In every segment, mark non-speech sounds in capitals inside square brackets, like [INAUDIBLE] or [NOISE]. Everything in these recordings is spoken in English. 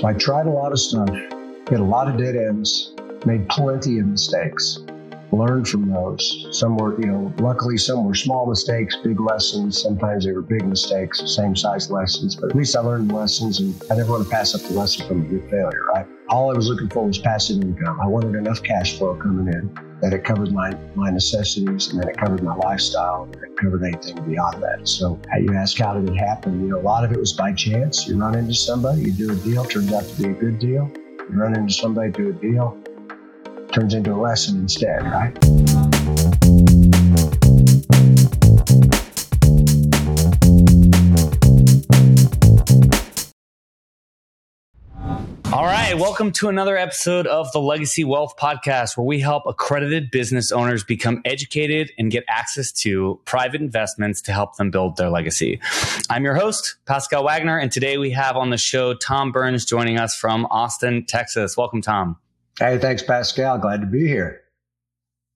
So I tried a lot of stuff, hit a lot of dead ends, made plenty of mistakes, learned from those. Some were, you know, luckily some were small mistakes, big lessons. Sometimes they were big mistakes, same size lessons, but at least I learned lessons and I never want to pass up the lesson from a good failure, right? All I was looking for was passive income. I wanted enough cash flow coming in that it covered my, my necessities and then it covered my lifestyle and it covered anything beyond that. So you ask how did it happen? You know, a lot of it was by chance. You run into somebody, you do a deal, turns out to be a good deal. You run into somebody, do a deal, turns into a lesson instead, right? All right, welcome to another episode of the Legacy Wealth Podcast, where we help accredited business owners become educated and get access to private investments to help them build their legacy. I'm your host, Pascal Wagner, and today we have on the show Tom Burns joining us from Austin, Texas. Welcome, Tom. Hey, thanks, Pascal. Glad to be here.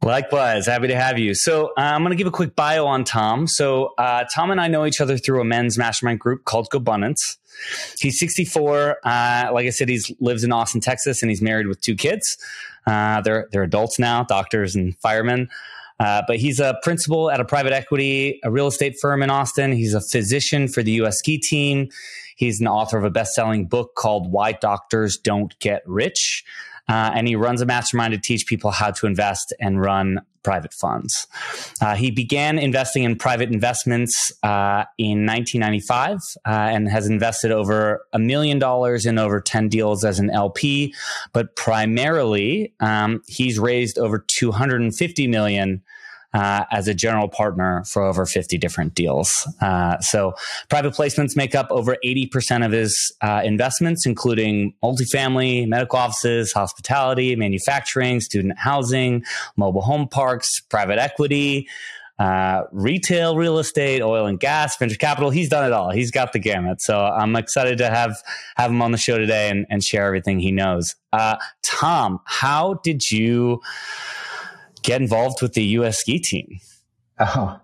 Likewise, happy to have you. So, uh, I'm going to give a quick bio on Tom. So, uh, Tom and I know each other through a men's mastermind group called GoBundance. He's 64. Uh, like I said, he lives in Austin, Texas, and he's married with two kids. Uh, they're they're adults now, doctors and firemen. Uh, but he's a principal at a private equity, a real estate firm in Austin. He's a physician for the U.S. ski team. He's an author of a best-selling book called "Why Doctors Don't Get Rich." Uh, and he runs a mastermind to teach people how to invest and run private funds. Uh, he began investing in private investments uh, in 1995 uh, and has invested over a million dollars in over 10 deals as an LP. But primarily, um, he's raised over 250 million uh, as a general partner for over 50 different deals. Uh, so private placements make up over 80% of his uh, investments, including multifamily, medical offices, hospitality, manufacturing, student housing, mobile home parks, private equity. Uh, retail real estate, oil and gas, venture capital. He's done it all. He's got the gamut. So I'm excited to have have him on the show today and, and share everything he knows. Uh, Tom, how did you get involved with the U.S. ski team? Oh,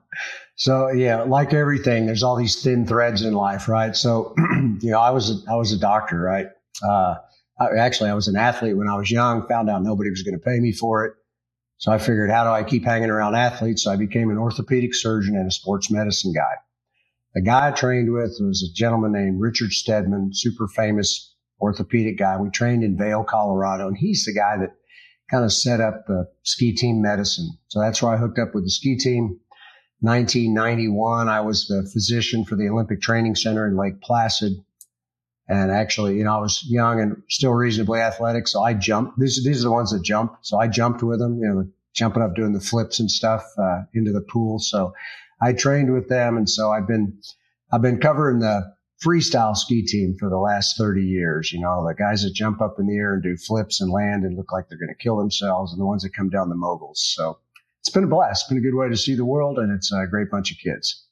so yeah, like everything, there's all these thin threads in life, right? So, [CLEARS THROAT] you know, I was a, I was a doctor, right? Uh, I, actually, I was an athlete when I was young. Found out nobody was going to pay me for it, so I figured, how do I keep hanging around athletes? So I became an orthopedic surgeon and a sports medicine guy. The guy I trained with was a gentleman named Richard Steadman, super famous orthopedic guy. We trained in Vail, Colorado, and he's the guy that kind of set up the ski team medicine. So that's where I hooked up with the ski team. 1991, I was the physician for the Olympic Training Center in Lake Placid. And actually, you know, I was young and still reasonably athletic. So I jumped. These, these are the ones that jump. So I jumped with them, you know, jumping up, doing the flips and stuff, uh, into the pool. So I trained with them. And so I've been, I've been covering the freestyle ski team for the last 30 years. You know, the guys that jump up in the air and do flips and land and look like they're going to kill themselves and the ones that come down the moguls. So it's been a blast. It's been a good way to see the world and it's a great bunch of kids.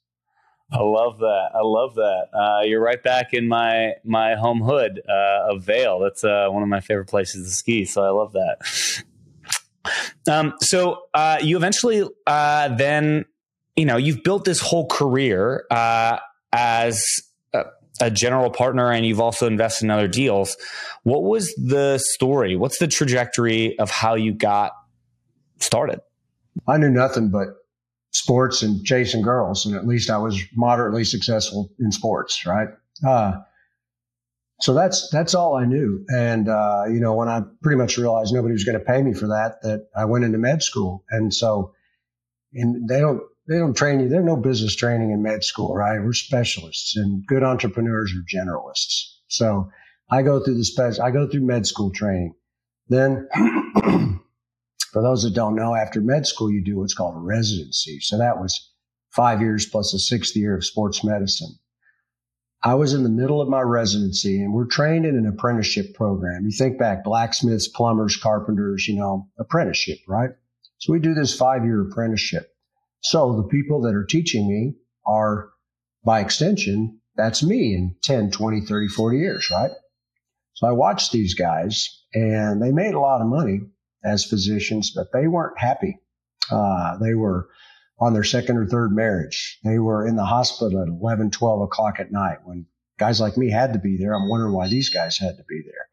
I love that. I love that. Uh, you're right back in my my home hood uh, of Vail. That's uh, one of my favorite places to ski. So I love that. [LAUGHS] Um, so uh, you eventually uh, then, you know, you've built this whole career uh, as a general partner and you've also invested in other deals. What was the story? What's the trajectory of how you got started? I knew nothing but sports and chasing girls, and at least I was moderately successful in sports, right? Uh, so that's that's all I knew. And uh, you know, when I pretty much realized nobody was going to pay me for that, that I went into med school, and so and they don't they don't train you. There's no business training in med school, right? We're specialists and good entrepreneurs are generalists. So I go through the spec, I go through med school training. Then [CLEARS THROAT] for those that don't know, after med school, you do what's called a residency. So that was five years plus a sixth year of sports medicine. I was in the middle of my residency and we're trained in an apprenticeship program. You think back, blacksmiths, plumbers, carpenters, you know, apprenticeship, right? So we do this five year apprenticeship. So the people that are teaching me are, by extension, that's me in 10, 20, 30, 40 years, right? So I watched these guys and they made a lot of money as physicians, but they weren't happy. Uh, they were on their second or third marriage. They were in the hospital at 11, 12 o'clock at night when guys like me had to be there. I'm wondering why these guys had to be there.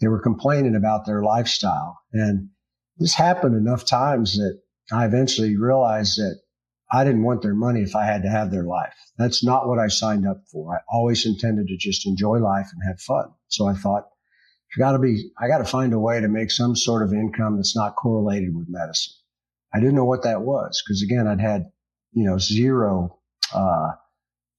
they were complaining about their lifestyle. And this happened enough times that I eventually realized that I didn't want their money if I had to have their life. That's not what I signed up for. I always intended to just enjoy life and have fun. So I thought, I got to be, I got to find a way to make some sort of income that's not correlated with medicine. I didn't know what that was because again, I'd had, you know, zero, uh,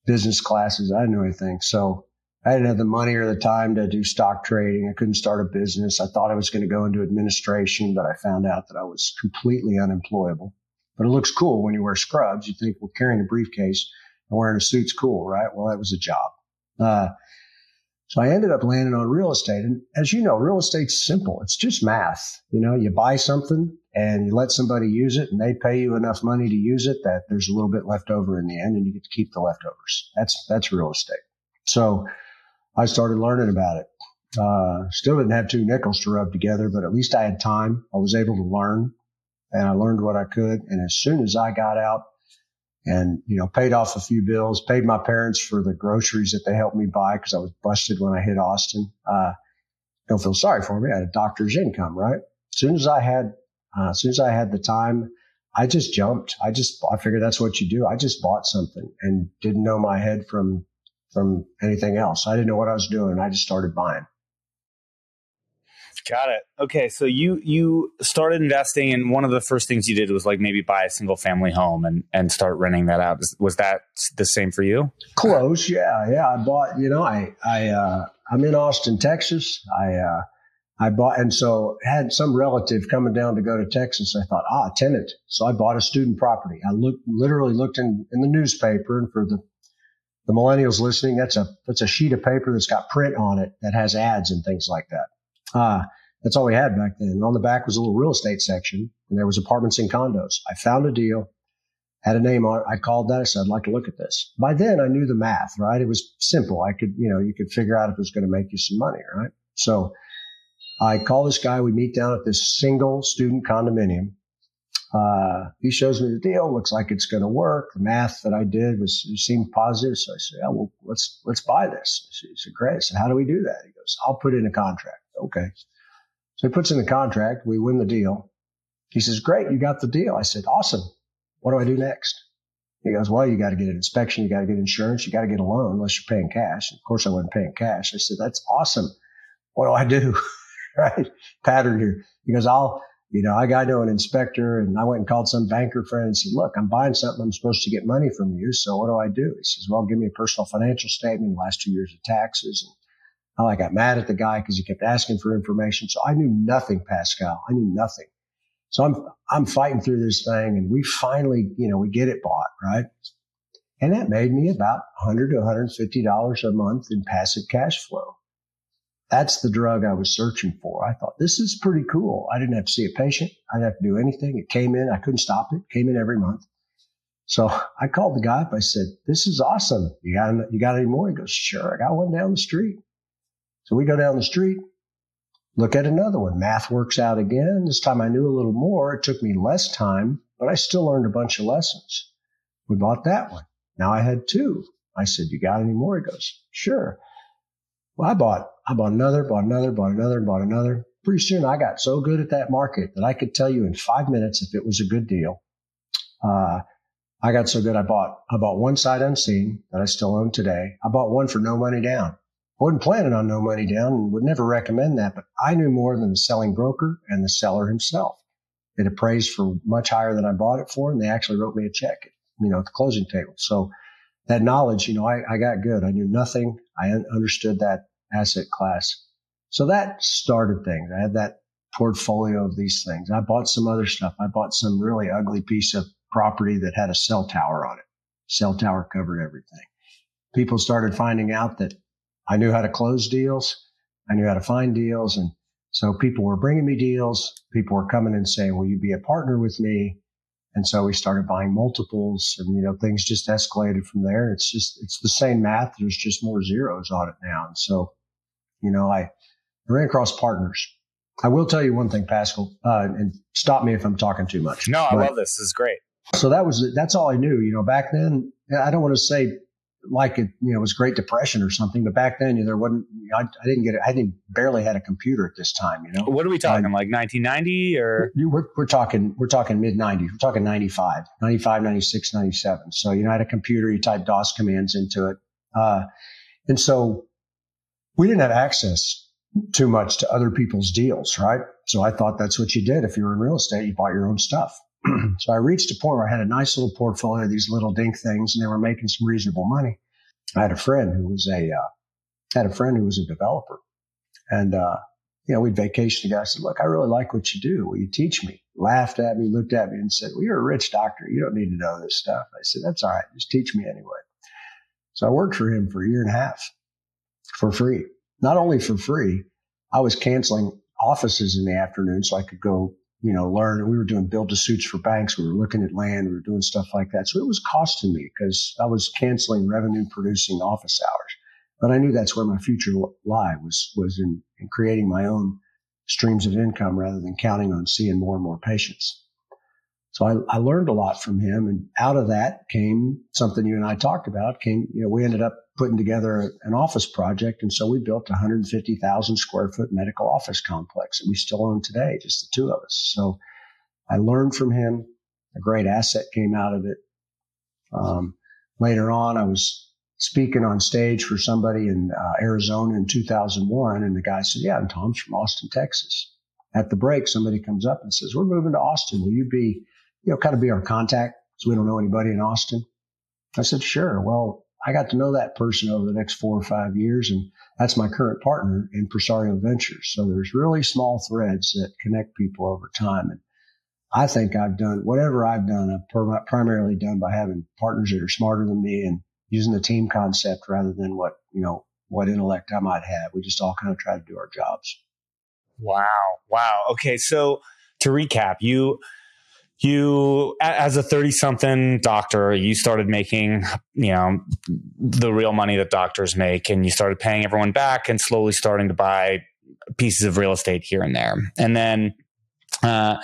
business classes. I didn't know anything. So I didn't have the money or the time to do stock trading. I couldn't start a business. I thought I was going to go into administration, but I found out that I was completely unemployable. But it looks cool when you wear scrubs. You think, well, carrying a briefcase and wearing a suit's cool, right? Well, that was a job. Uh, so I ended up landing on real estate. And as you know, real estate's simple. It's just math. You know, you buy something and you let somebody use it and they pay you enough money to use it that there's a little bit left over in the end and you get to keep the leftovers. That's, that's real estate. So I started learning about it. Uh, still didn't have two nickels to rub together, but at least I had time. I was able to learn and I learned what I could. And as soon as I got out and, you know, paid off a few bills, paid my parents for the groceries that they helped me buy because I was busted when I hit Austin. Uh, don't feel sorry for me. I had a doctor's income, right? As soon as I had, uh, as soon as I had the time, I just jumped. I just, I figured that's what you do. I just bought something and didn't know my head from, from anything else. I didn't know what I was doing. I just started buying. Got it. Okay, so you you started investing, and one of the first things you did was like maybe buy a single family home and and start renting that out. Was that the same for you? Close, yeah, yeah. I bought. You know, I I uh, I'm in Austin, Texas. I uh, I bought, and so had some relative coming down to go to Texas. I thought, ah, tenant. So I bought a student property. I looked literally looked in in the newspaper, and for the the millennials listening, that's a that's a sheet of paper that's got print on it that has ads and things like that. Uh, that's all we had back then. And on the back was a little real estate section, and there was apartments and condos. I found a deal, had a name on it. I called that. I said, I'd like to look at this. By then, I knew the math, right? It was simple. I could, you know, you could figure out if it was going to make you some money, right? So I call this guy. We meet down at this single student condominium. Uh, he shows me the deal. Looks like it's going to work. The math that I did was seemed positive. So I said, "Yeah, well, let's let's buy this." He said, "Great." I "How do we do that?" He goes, "I'll put in a contract." Okay. So he puts in the contract. We win the deal. He says, great, you got the deal. I said, awesome. What do I do next? He goes, well, you got to get an inspection. You got to get insurance. You got to get a loan unless you're paying cash. And of course, I wasn't paying cash. I said, that's awesome. What do I do? [LAUGHS] right? Pattern here. He goes, I'll, you know, I got to an inspector and I went and called some banker friend and said, look, I'm buying something. I'm supposed to get money from you. So what do I do? He says, well, give me a personal financial statement, last two years of taxes and Oh, I got mad at the guy because he kept asking for information. So I knew nothing, Pascal. I knew nothing. So I'm, I'm fighting through this thing and we finally, you know, we get it bought, right? And that made me about 100 to $150 a month in passive cash flow. That's the drug I was searching for. I thought this is pretty cool. I didn't have to see a patient. I didn't have to do anything. It came in. I couldn't stop it. Came in every month. So I called the guy up. I said, this is awesome. You got, you got any more? He goes, sure. I got one down the street. So we go down the street, look at another one. Math works out again. This time I knew a little more. It took me less time, but I still learned a bunch of lessons. We bought that one. Now I had two. I said, you got any more? He goes, sure. Well, I bought, I bought another, bought another, bought another, bought another. Pretty soon I got so good at that market that I could tell you in five minutes if it was a good deal. Uh, I got so good I bought, I bought one side unseen that I still own today. I bought one for no money down. Wasn't planning on no money down and would never recommend that, but I knew more than the selling broker and the seller himself. It appraised for much higher than I bought it for, and they actually wrote me a check, you know, at the closing table. So that knowledge, you know, I, I got good. I knew nothing. I understood that asset class. So that started things. I had that portfolio of these things. I bought some other stuff. I bought some really ugly piece of property that had a cell tower on it. Cell tower covered everything. People started finding out that I knew how to close deals. I knew how to find deals. And so people were bringing me deals. People were coming and saying, will you be a partner with me? And so we started buying multiples and, you know, things just escalated from there. It's just, it's the same math. There's just more zeros on it now. And so, you know, I, ran across partners. I will tell you one thing, Pascal, uh, and stop me if I'm talking too much. No, I love this. This is great. So that was, that's all I knew, you know, back then. I don't want to say like it, you know, it was Great Depression or something. But back then, you know, there wasn't. You know, I, I, didn't get it. I didn't barely had a computer at this time. You know, what are we talking? Um, like 1990 or you, we're, we're talking we're talking mid 90s. We're talking 95, 95, 96, 97. So you know, I had a computer. You type DOS commands into it, uh, and so we didn't have access too much to other people's deals, right? So I thought that's what you did if you were in real estate. You bought your own stuff. [CLEARS THROAT] so I reached a point where I had a nice little portfolio of these little dink things, and they were making some reasonable money. I had a friend who was a uh, had a friend who was a developer, and uh, you know we'd vacation together. I said, "Look, I really like what you do. Will you teach me?" Laughed at me, looked at me, and said, "Well, you're a rich doctor. You don't need to know this stuff." I said, "That's all right. Just teach me anyway." So I worked for him for a year and a half for free. Not only for free, I was canceling offices in the afternoon so I could go you know, learn. We were doing build to suits for banks. We were looking at land. We were doing stuff like that. So it was costing me because I was canceling revenue producing office hours. But I knew that's where my future lie was, was in, in creating my own streams of income rather than counting on seeing more and more patients. So I, I learned a lot from him. And out of that came something you and I talked about came, you know, we ended up putting together an office project. And so we built a 150,000 square foot medical office complex that we still own today, just the two of us. So I learned from him. A great asset came out of it. Um, later on, I was speaking on stage for somebody in uh, Arizona in 2001. And the guy said, yeah, and Tom's from Austin, Texas. At the break, somebody comes up and says, we're moving to Austin. Will you be, you know, kind of be our contact? Because we don't know anybody in Austin. I said, sure. Well, I got to know that person over the next four or five years, and that's my current partner in Presario Ventures. So there's really small threads that connect people over time. And I think I've done whatever I've done, I've primarily done by having partners that are smarter than me and using the team concept rather than what, you know, what intellect I might have. We just all kind of try to do our jobs. Wow. Wow. Okay. So to recap, you you as a 30 something doctor you started making you know the real money that doctors make and you started paying everyone back and slowly starting to buy pieces of real estate here and there. And then uh,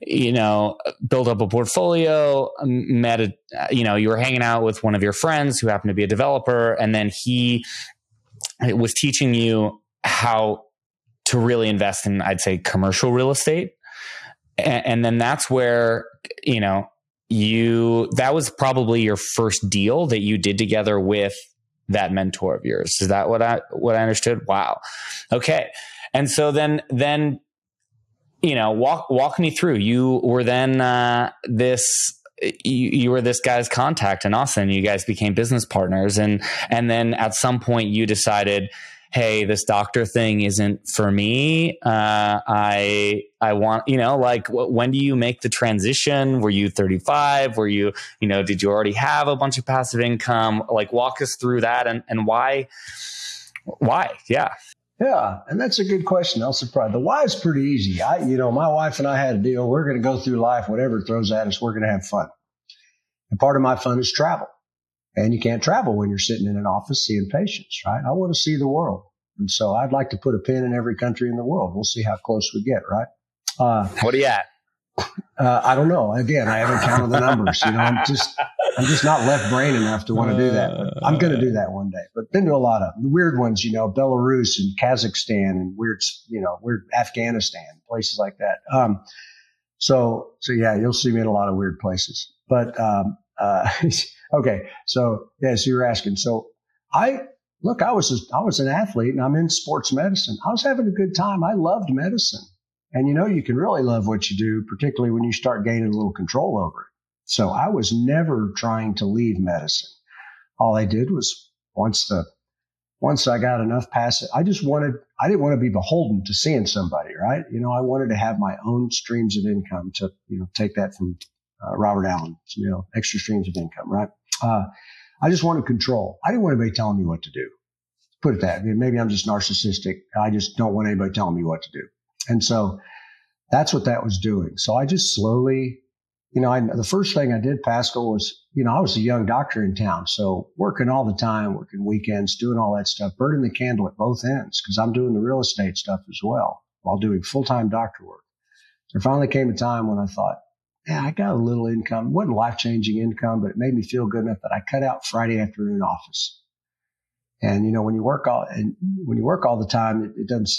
you know build up a portfolio met a you know you were hanging out with one of your friends who happened to be a developer and then he was teaching you how to really invest in i'd say commercial real estate and, and then that's where, you know, you, that was probably your first deal that you did together with that mentor of yours. Is that what I, what I understood? Wow. Okay. And so then, then, you know, walk, walk me through. You were then, uh, this, you, you, were this guy's contact in Austin. You guys became business partners, and and then at some point you decided, hey, this doctor thing isn't for me. Uh, I I want you know like when do you make the transition? Were you 35? Were you you know did you already have a bunch of passive income? Like walk us through that and and why why yeah. Yeah, and that's a good question. I'll surprise. The why is pretty easy. I, you know, my wife and I had a deal. We're going to go through life, whatever throws at us. We're going to have fun, and part of my fun is travel. And you can't travel when you're sitting in an office seeing patients, right? I want to see the world. And so I'd like to put a pin in every country in the world. We'll see how close we get, right? Uh, what are you at? Uh, I don't know. Again, I haven't counted the numbers. You know, I'm just I'm just not left brain enough to want to do that. But I'm going to do that one day. But been to a lot of weird ones. You know, Belarus and Kazakhstan and weird, you know, weird Afghanistan places like that. Um, so so yeah, you'll see me in a lot of weird places. But um, uh, [LAUGHS] Okay. So, yeah, so you're asking. So I, look, I was, a, I was an athlete and I'm in sports medicine. I was having a good time. I loved medicine. And you know, you can really love what you do, particularly when you start gaining a little control over it. So I was never trying to leave medicine. All I did was once the, once I got enough past it, I just wanted, I didn't want to be beholden to seeing somebody, right? You know, I wanted to have my own streams of income to, you know, take that from uh, Robert Allen, you know, extra streams of income, right? Uh, I just wanted control. I didn't want anybody telling me what to do. Put it that. I mean, maybe I'm just narcissistic. I just don't want anybody telling me what to do. And so that's what that was doing. So I just slowly, you know, I, the first thing I did, Pascal, was, you know, I was a young doctor in town. So working all the time, working weekends, doing all that stuff, burning the candle at both ends because I'm doing the real estate stuff as well while doing full time doctor work. There finally came a time when I thought, yeah, I got a little income. It wasn't life changing income, but it made me feel good enough that I cut out Friday afternoon office. And you know, when you work all and when you work all the time, it, it doesn't.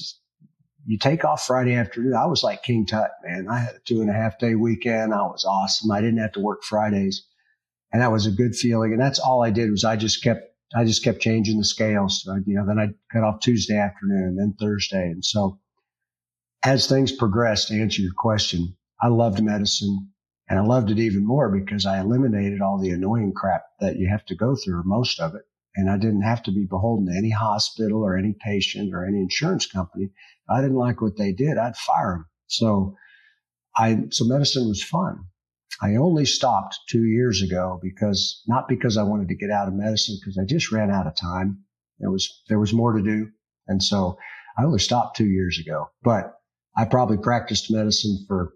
You take off Friday afternoon. I was like King Tut, man. I had a two and a half day weekend. I was awesome. I didn't have to work Fridays, and that was a good feeling. And that's all I did was I just kept I just kept changing the scales. So, you know, then I cut off Tuesday afternoon, then Thursday, and so as things progressed, to answer your question, I loved medicine. And I loved it even more because I eliminated all the annoying crap that you have to go through, most of it. And I didn't have to be beholden to any hospital or any patient or any insurance company. I didn't like what they did, I'd fire them. So I, so medicine was fun. I only stopped two years ago because not because I wanted to get out of medicine, because I just ran out of time. There was, there was more to do. And so I only stopped two years ago, but I probably practiced medicine for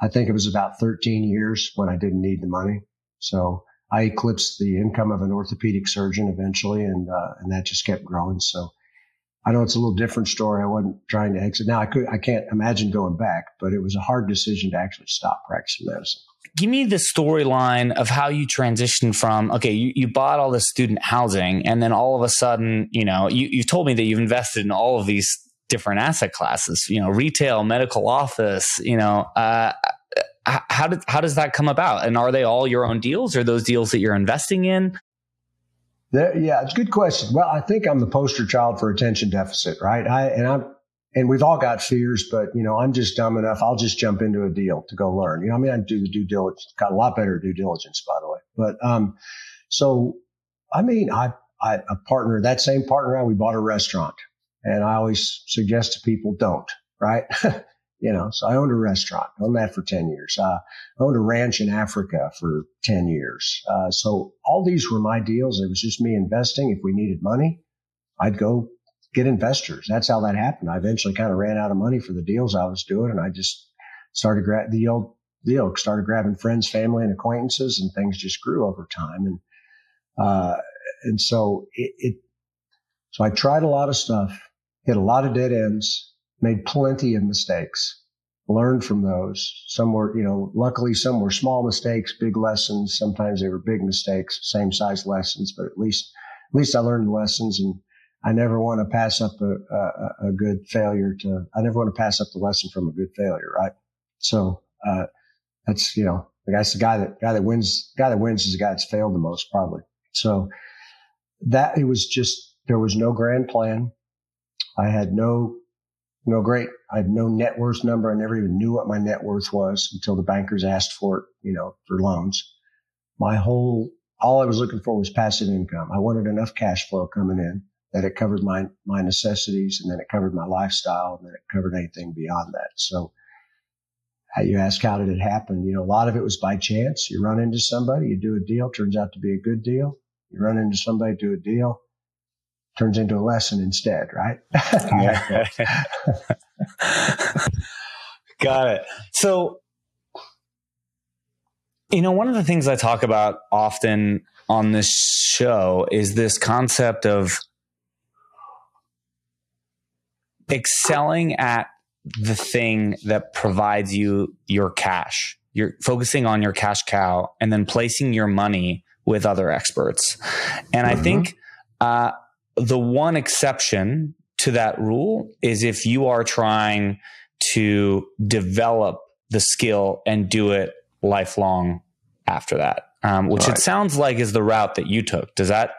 I think it was about 13 years when I didn't need the money. So I eclipsed the income of an orthopedic surgeon eventually, and uh, and that just kept growing. So I know it's a little different story. I wasn't trying to exit. Now I could I can't imagine going back, but it was a hard decision to actually stop practicing medicine. Give me the storyline of how you transitioned from okay, you, you bought all this student housing, and then all of a sudden, you know, you, you told me that you've invested in all of these different asset classes, you know, retail, medical office, you know, uh, how did how does that come about? And are they all your own deals, or those deals that you're investing in? yeah, it's a good question. Well, I think I'm the poster child for attention deficit, right? I and I'm and we've all got fears, but you know, I'm just dumb enough. I'll just jump into a deal to go learn. You know, I mean, I do the due diligence, got a lot better due diligence, by the way. But um, so I mean, I I a partner, that same partner, we bought a restaurant. And I always suggest to people, don't, right? [LAUGHS] you know, so I owned a restaurant, owned that for 10 years. Uh, owned a ranch in Africa for 10 years. Uh, so all these were my deals. It was just me investing. If we needed money, I'd go get investors. That's how that happened. I eventually kind of ran out of money for the deals I was doing and I just started gra- the old deal, started grabbing friends, family and acquaintances and things just grew over time. And, uh, and so it, it so I tried a lot of stuff hit a lot of dead ends, made plenty of mistakes, learned from those. Some were, you know, luckily some were small mistakes, big lessons. Sometimes they were big mistakes, same size lessons, but at least, at least I learned lessons and I never want to pass up a, a, a good failure to, I never want to pass up the lesson from a good failure, right? So, uh, that's, you know, the guy's the guy that, guy that wins, guy that wins is the guy that's failed the most, probably. So that it was just, there was no grand plan. I had no, no great, I had no net worth number. I never even knew what my net worth was until the bankers asked for it, you know, for loans. My whole, all I was looking for was passive income. I wanted enough cash flow coming in that it covered my, my necessities and then it covered my lifestyle and then it covered anything beyond that. So you ask, how did it happen? You know, a lot of it was by chance. You run into somebody, you do a deal, turns out to be a good deal. You run into somebody, do a deal, turns into a lesson instead, right? [LAUGHS] Got it. So, you know, one of the things I talk about often on this show is this concept of excelling at the thing that provides you your cash. You're focusing on your cash cow and then placing your money with other experts. And mm-hmm. I think uh, the one exception to that rule is if you are trying to develop the skill and do it lifelong after that, um, which right. it sounds like is the route that you took. Does that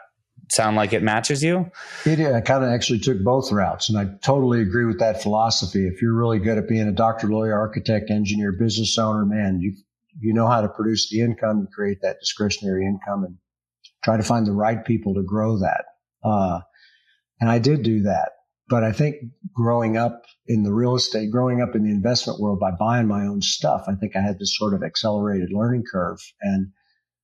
sound like it matches you? It, I kind of actually took both routes, and I totally agree with that philosophy. If you're really good at being a doctor, lawyer, architect, engineer, business owner, man, you you know how to produce the income, and create that discretionary income, and try to find the right people to grow that. Uh, and I did do that. But I think growing up in the real estate, growing up in the investment world by buying my own stuff, I think I had this sort of accelerated learning curve. And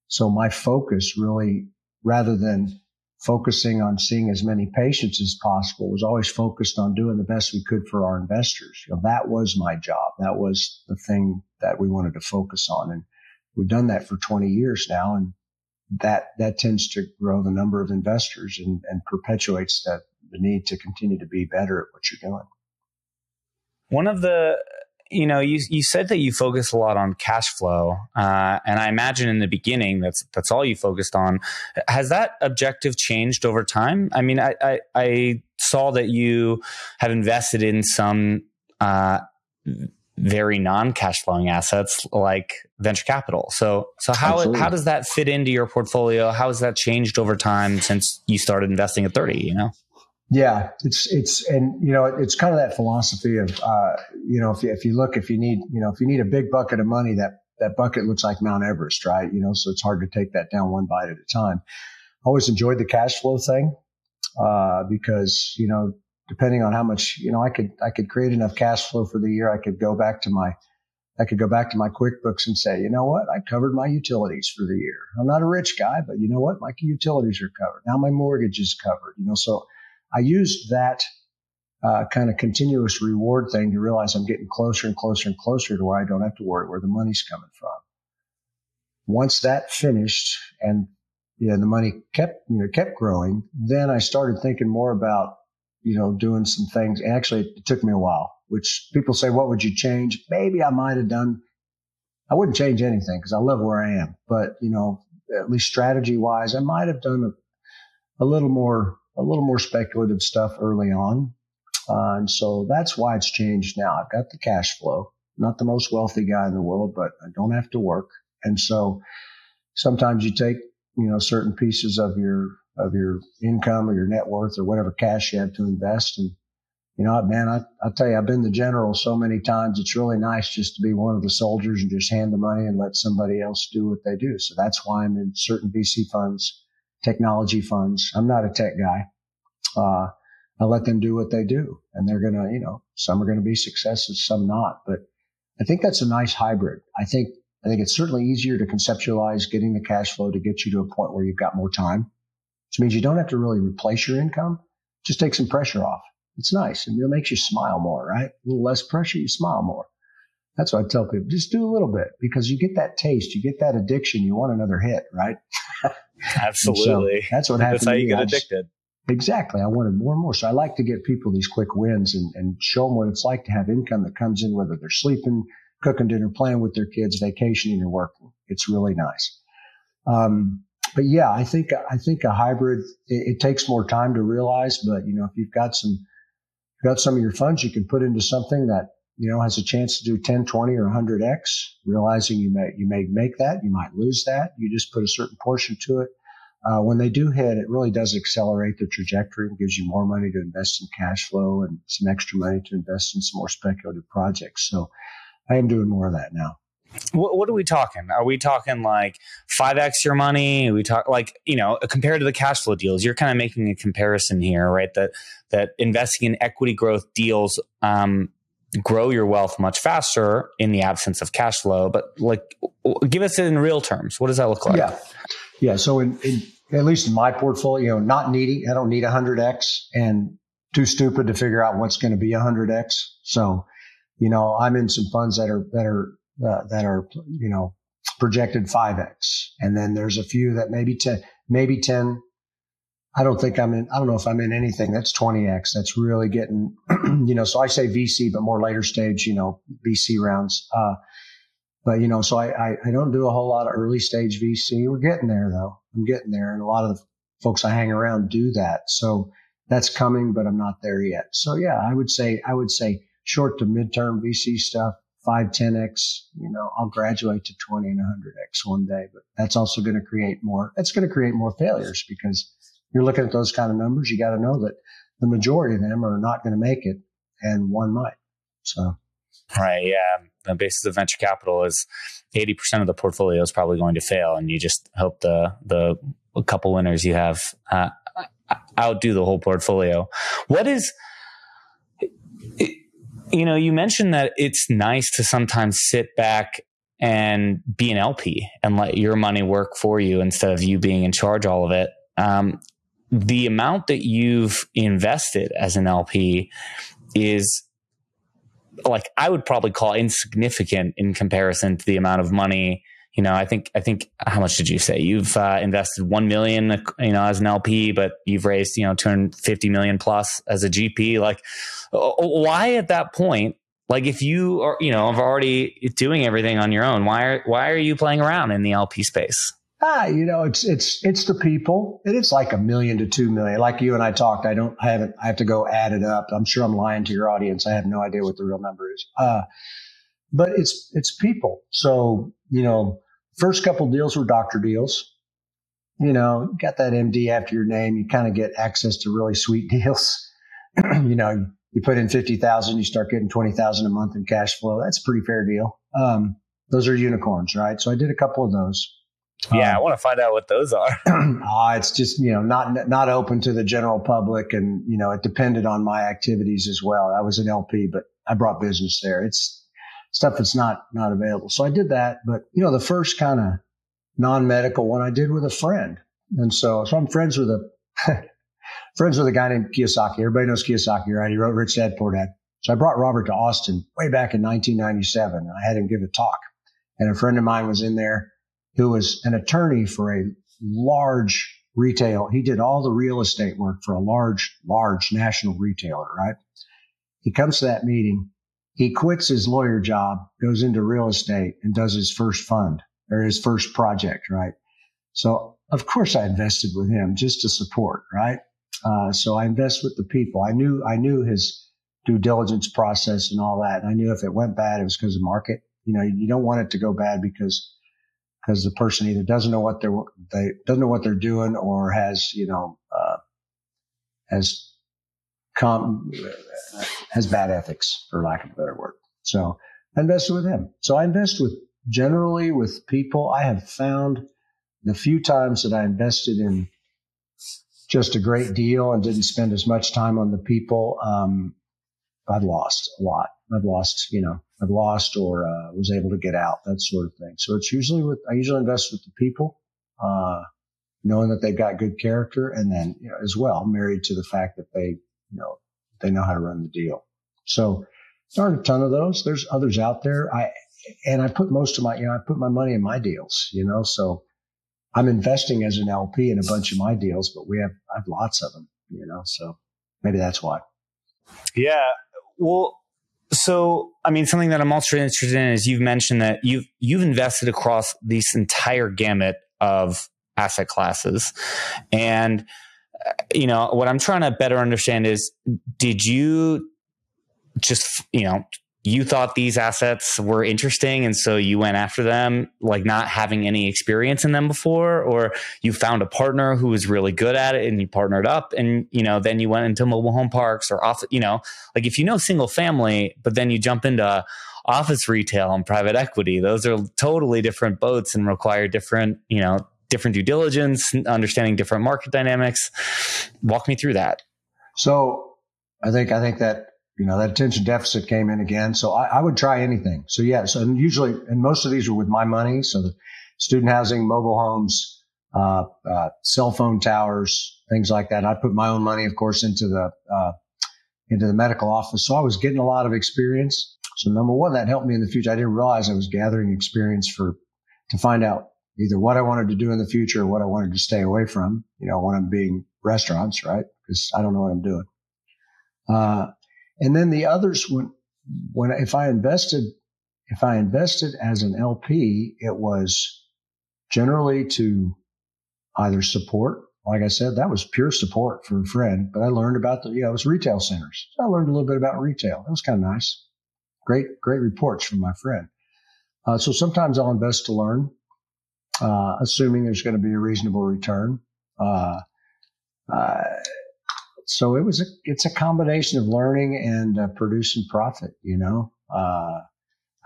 so my focus really, rather than focusing on seeing as many patients as possible, was always focused on doing the best we could for our investors. You know, that was my job. That was the thing that we wanted to focus on. And we've done that for 20 years now. And that that tends to grow the number of investors and, and perpetuates that the need to continue to be better at what you're doing. One of the you know, you you said that you focus a lot on cash flow, uh, and I imagine in the beginning that's that's all you focused on. Has that objective changed over time? I mean, I I, I saw that you have invested in some. Uh, very non-cash flowing assets like venture capital. So so how Absolutely. how does that fit into your portfolio? How has that changed over time since you started investing at 30, you know? Yeah, it's it's and you know it's kind of that philosophy of uh, you know if you, if you look if you need you know if you need a big bucket of money that that bucket looks like Mount Everest, right? You know, so it's hard to take that down one bite at a time. I always enjoyed the cash flow thing uh, because you know depending on how much you know I could I could create enough cash flow for the year, I could go back to my I could go back to my QuickBooks and say, you know what, I covered my utilities for the year. I'm not a rich guy, but you know what, my utilities are covered. Now my mortgage is covered. You know, so I used that uh, kind of continuous reward thing to realize I'm getting closer and closer and closer to where I don't have to worry where the money's coming from. Once that finished and yeah, the money kept you know kept growing, then I started thinking more about you know doing some things. Actually, it took me a while. Which people say, what would you change? Maybe I might have done. I wouldn't change anything because I love where I am. But you know, at least strategy wise, I might have done a, a little more a little more speculative stuff early on. Uh, and so that's why it's changed now. I've got the cash flow, not the most wealthy guy in the world, but I don't have to work. And so sometimes you take, you know, certain pieces of your, of your income or your net worth or whatever cash you have to invest. And, you know, man, I, I'll tell you, I've been the general so many times. It's really nice just to be one of the soldiers and just hand the money and let somebody else do what they do. So that's why I'm in certain VC funds technology funds. I'm not a tech guy. Uh, I let them do what they do and they're going to, you know, some are going to be successes, some not, but I think that's a nice hybrid. I think, I think it's certainly easier to conceptualize getting the cash flow to get you to a point where you've got more time, which means you don't have to really replace your income. Just take some pressure off. It's nice and it makes you smile more, right? A little less pressure, you smile more. That's what I tell people. Just do a little bit because you get that taste, you get that addiction. You want another hit, right? [LAUGHS] Absolutely. So that's what happened. That's how you get addicted. Exactly. I wanted more and more. So I like to get people these quick wins and, and show them what it's like to have income that comes in, whether they're sleeping, cooking dinner, playing with their kids, vacationing or working. It's really nice. Um, but yeah, I think, I think a hybrid, it, it, takes more time to realize, but you know, if you've got some, you've got some of your funds you can put into something that, you know, has a chance to do 10, 20 or 100x, realizing you may, you may make that, you might lose that. You just put a certain portion to it uh, when they do hit, it really does accelerate the trajectory and gives you more money to invest in cash flow and some extra money to invest in some more speculative projects. So I am doing more of that now. What, what, are we talking? Are we talking like 5x your money? Are we talk like, you know, compared to the cash flow deals, you're kind of making a comparison here, right? That, that investing in equity growth deals, um, grow your wealth much faster in the absence of cash flow. But like, give us it in real terms. What does that look like? Yeah. Yeah. So in, in at least in my portfolio, not needing, I don't need 100x and too stupid to figure out what's going to be 100x. So, you know, I'm in some funds that are, that are, uh, that are, you know, projected 5x. And then there's a few that maybe 10, maybe 10. I don't think I'm in, I don't know if I'm in anything that's 20x. That's really getting, [CLEARS THROAT] you know, so I say VC, but more later stage, you know, VC rounds. Uh, but you know, so I, I, I, don't do a whole lot of early stage VC. We're getting there though. I'm getting there. And a lot of the folks I hang around do that. So that's coming, but I'm not there yet. So yeah, I would say, I would say short to midterm VC stuff, five, 10x, you know, I'll graduate to 20 and 100x one day, but that's also going to create more, that's going to create more failures because you're looking at those kind of numbers. You got to know that the majority of them are not going to make it and one might. So. Right. Yeah the basis of venture capital is 80% of the portfolio is probably going to fail and you just hope the the couple winners you have uh, outdo the whole portfolio what is you know you mentioned that it's nice to sometimes sit back and be an lp and let your money work for you instead of you being in charge all of it um, the amount that you've invested as an lp is like I would probably call insignificant in comparison to the amount of money. You know, I think I think how much did you say you've uh, invested one million, you know, as an LP, but you've raised you know two hundred fifty million plus as a GP. Like, why at that point? Like if you are, you know, are already doing everything on your own, why are why are you playing around in the LP space? Ah, you know, it's it's it's the people. And it's like a million to two million. Like you and I talked, I don't I haven't I have to go add it up. I'm sure I'm lying to your audience. I have no idea what the real number is. Uh, but it's it's people. So, you know, first couple deals were doctor deals. You know, got that MD after your name, you kind of get access to really sweet [LAUGHS] deals. [CLEARS THROAT] you know, you put in 50,000, you start getting 20,000 a month in cash flow. That's a pretty fair deal. Um, those are unicorns, right? So I did a couple of those. Yeah, um, I want to find out what those are. uh, [CLEARS THROAT] it's just you know not not open to the general public, and you know it depended on my activities as well. I was an LP, but I brought business there. It's stuff that's not not available. So I did that, but you know the first kind of non medical one I did with a friend, and so so I'm friends with a [LAUGHS] friends with a guy named Kiyosaki. Everybody knows Kiyosaki, right? He wrote Rich Dad Poor Dad. So I brought Robert to Austin way back in 1997 and I had him give a talk. And a friend of mine was in there who was an attorney for a large retail. He did all the real estate work for a large, large national retailer, right? He comes to that meeting. He quits his lawyer job, goes into real estate and does his first fund or his first project, right? So of course I invested with him just to support, right? Uh, so I invest with the people. I knew I knew his due diligence process and all that. And I knew if it went bad, it was because of market. You know, you don't want it to go bad because because the person either doesn't know what they're they doesn't know what they're doing or has you know uh, has com has bad ethics for lack of a better word. So I invested with him. So I invest with generally with people. I have found the few times that I invested in just a great deal and didn't spend as much time on the people, um, I've lost a lot. I've lost, you know, I've lost or uh, was able to get out, that sort of thing. So it's usually with, I usually invest with the people, uh, knowing that they've got good character and then you know, as well married to the fact that they, you know, they know how to run the deal. So there aren't a ton of those. There's others out there. I, and I put most of my, you know, I put my money in my deals, you know, so I'm investing as an LP in a bunch of my deals, but we have I have lots of them, you know. So maybe that's why. Yeah. Well, so I mean, something that I'm also interested in is you've mentioned that you've you've invested across this entire gamut of asset classes, and you know what I'm trying to better understand is, did you just you know you thought these assets were interesting and so you went after them like not having any experience in them before? Or you found a partner who was really good at it and you partnered up and you know then you went into mobile home parks or off you know like if you know single family but then you jump into office retail and private equity those are totally different boats and require different you know different due diligence understanding different market dynamics walk me through that so i think i think that you know, that attention deficit came in again. So I, I would try anything. So yeah. So and usually, and most of these are with my money. So the student housing, mobile homes, uh, uh, cell phone towers, things like that. I put my own money, of course, into the, uh, into the medical office. So I was getting a lot of experience. So number one, that helped me in the future. I didn't realize I was gathering experience for, to find out either what I wanted to do in the future or what I wanted to stay away from, you know, when I'm being restaurants, right? Because I don't know what I'm doing. Uh, and then the others, when, when, if I invested, if I invested as an LP, it was generally to either support, like I said, that was pure support for a friend, but I learned about the, you know, it was retail centers. So I learned a little bit about retail. It was kind of nice. Great, great reports from my friend. Uh, so sometimes I'll invest to learn, uh, assuming there's going to be a reasonable return. Uh, uh so it was a, it's a combination of learning and uh, producing profit. You know, uh,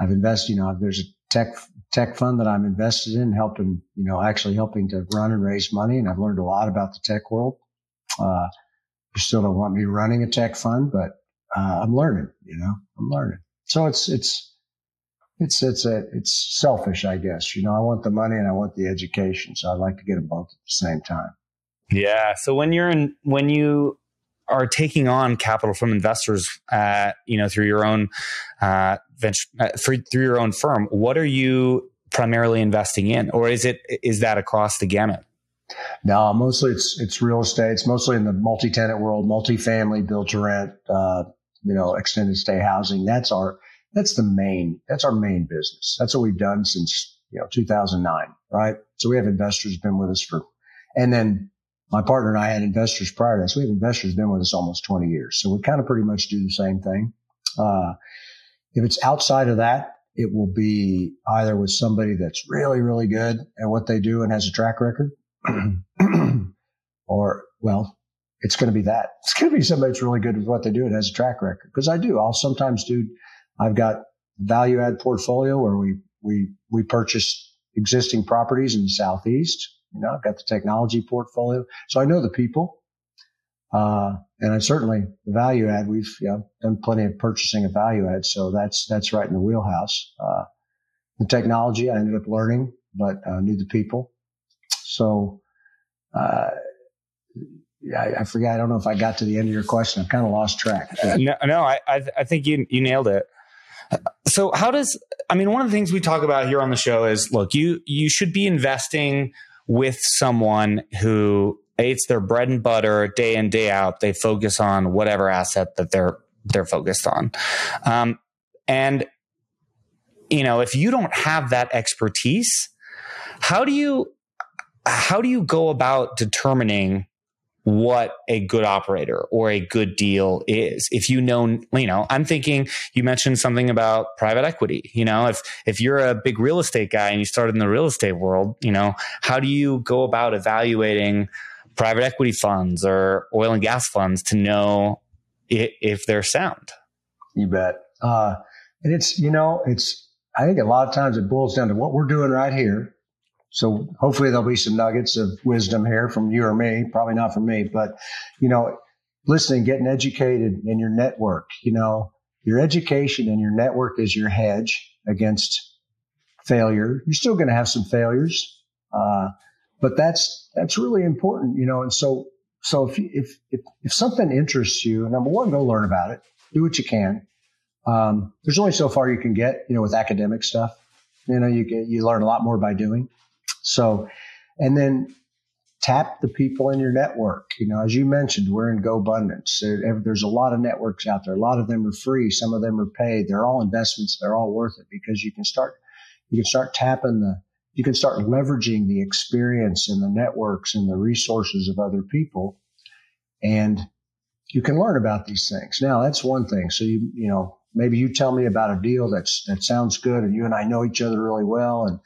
I've invested. You know, there's a tech tech fund that I'm invested in, helping you know actually helping to run and raise money, and I've learned a lot about the tech world. You still don't want me running a tech fund, but I'm learning. You know, I'm learning. So it's it's it's it's a it's selfish, I guess. You know, I want the money and I want the education, so I'd like to get them both at the same time. Yeah. So when you're in when you are taking on capital from investors, uh, you know, through your own uh, venture, uh, through, through your own firm, what are you primarily investing in, or is it is that across the gamut? No, mostly it's it's real estate. It's mostly in the multi-tenant world, multi-family, built to rent, uh, you know, extended stay housing. That's our that's the main, that's our main business. That's what we've done since, you know, 2009, right? So we have investors been with us for, and then my partner and I had investors prior to. So we have investors been with us almost 20 years. So we kind of pretty much do the same thing. Uh, if it's outside of that, it will be either with somebody that's really, really good at what they do and has a track record, [CLEARS THROAT] or, well, it's going to be that. It's going to be somebody that's really good at what they do and has a track record. Because I do. I'll sometimes do, I've got value add portfolio where we, we, we purchase existing properties in the Southeast. You know, I've got the technology portfolio. So I know the people. Uh, and I certainly the value add, we've you know, done plenty of purchasing of value add. So that's, that's right in the wheelhouse. Uh, the technology I ended up learning, but uh, knew the people. So, uh, I, I, forget. I don't know if I got to the end of your question. I've kind of lost track. No, no, I, I think you, you nailed it. So how does, I mean, one of the things we talk about here on the show is, look, you, you should be investing with someone who it's their bread and butter day in day out. They focus on whatever asset that they're they're focused on. Um, and you know if you don't have that expertise how do you how do you go about determining what a good operator or a good deal is. If you know, you know, I'm thinking you mentioned something about private equity. You know, if if you're a big real estate guy and you started in the real estate world, you know, how do you go about evaluating private equity funds or oil and gas funds to know if if they're sound? You bet. Uh, and it's you know, it's I think a lot of times it boils down to what we're doing right here so hopefully there'll be some nuggets of wisdom here from you or me, probably not from me, but you know, listening, getting educated in your network, you know, your education and your network is your hedge against failure. You're still going to have some failures. Uh, but that's, that's really important, you know, and so, so if, if, if, if something interests you, number one, go learn about it, do what you can. Um, there's only so far you can get, you know, with academic stuff. You know, you get, you learn a lot more by doing. So, and then tap the people in your network. You know, as you mentioned, we're in GoBundance. there's a lot of networks out there. A lot of them are free. Some of them are paid. They're all investments. They're all worth it because you can start, you can start tapping the, you can start leveraging the experience and the networks and the resources of other people. And you can learn about these things. Now that's one thing. So you, you know, maybe you tell me about a deal that's, that sounds good and you and I know each other really well. And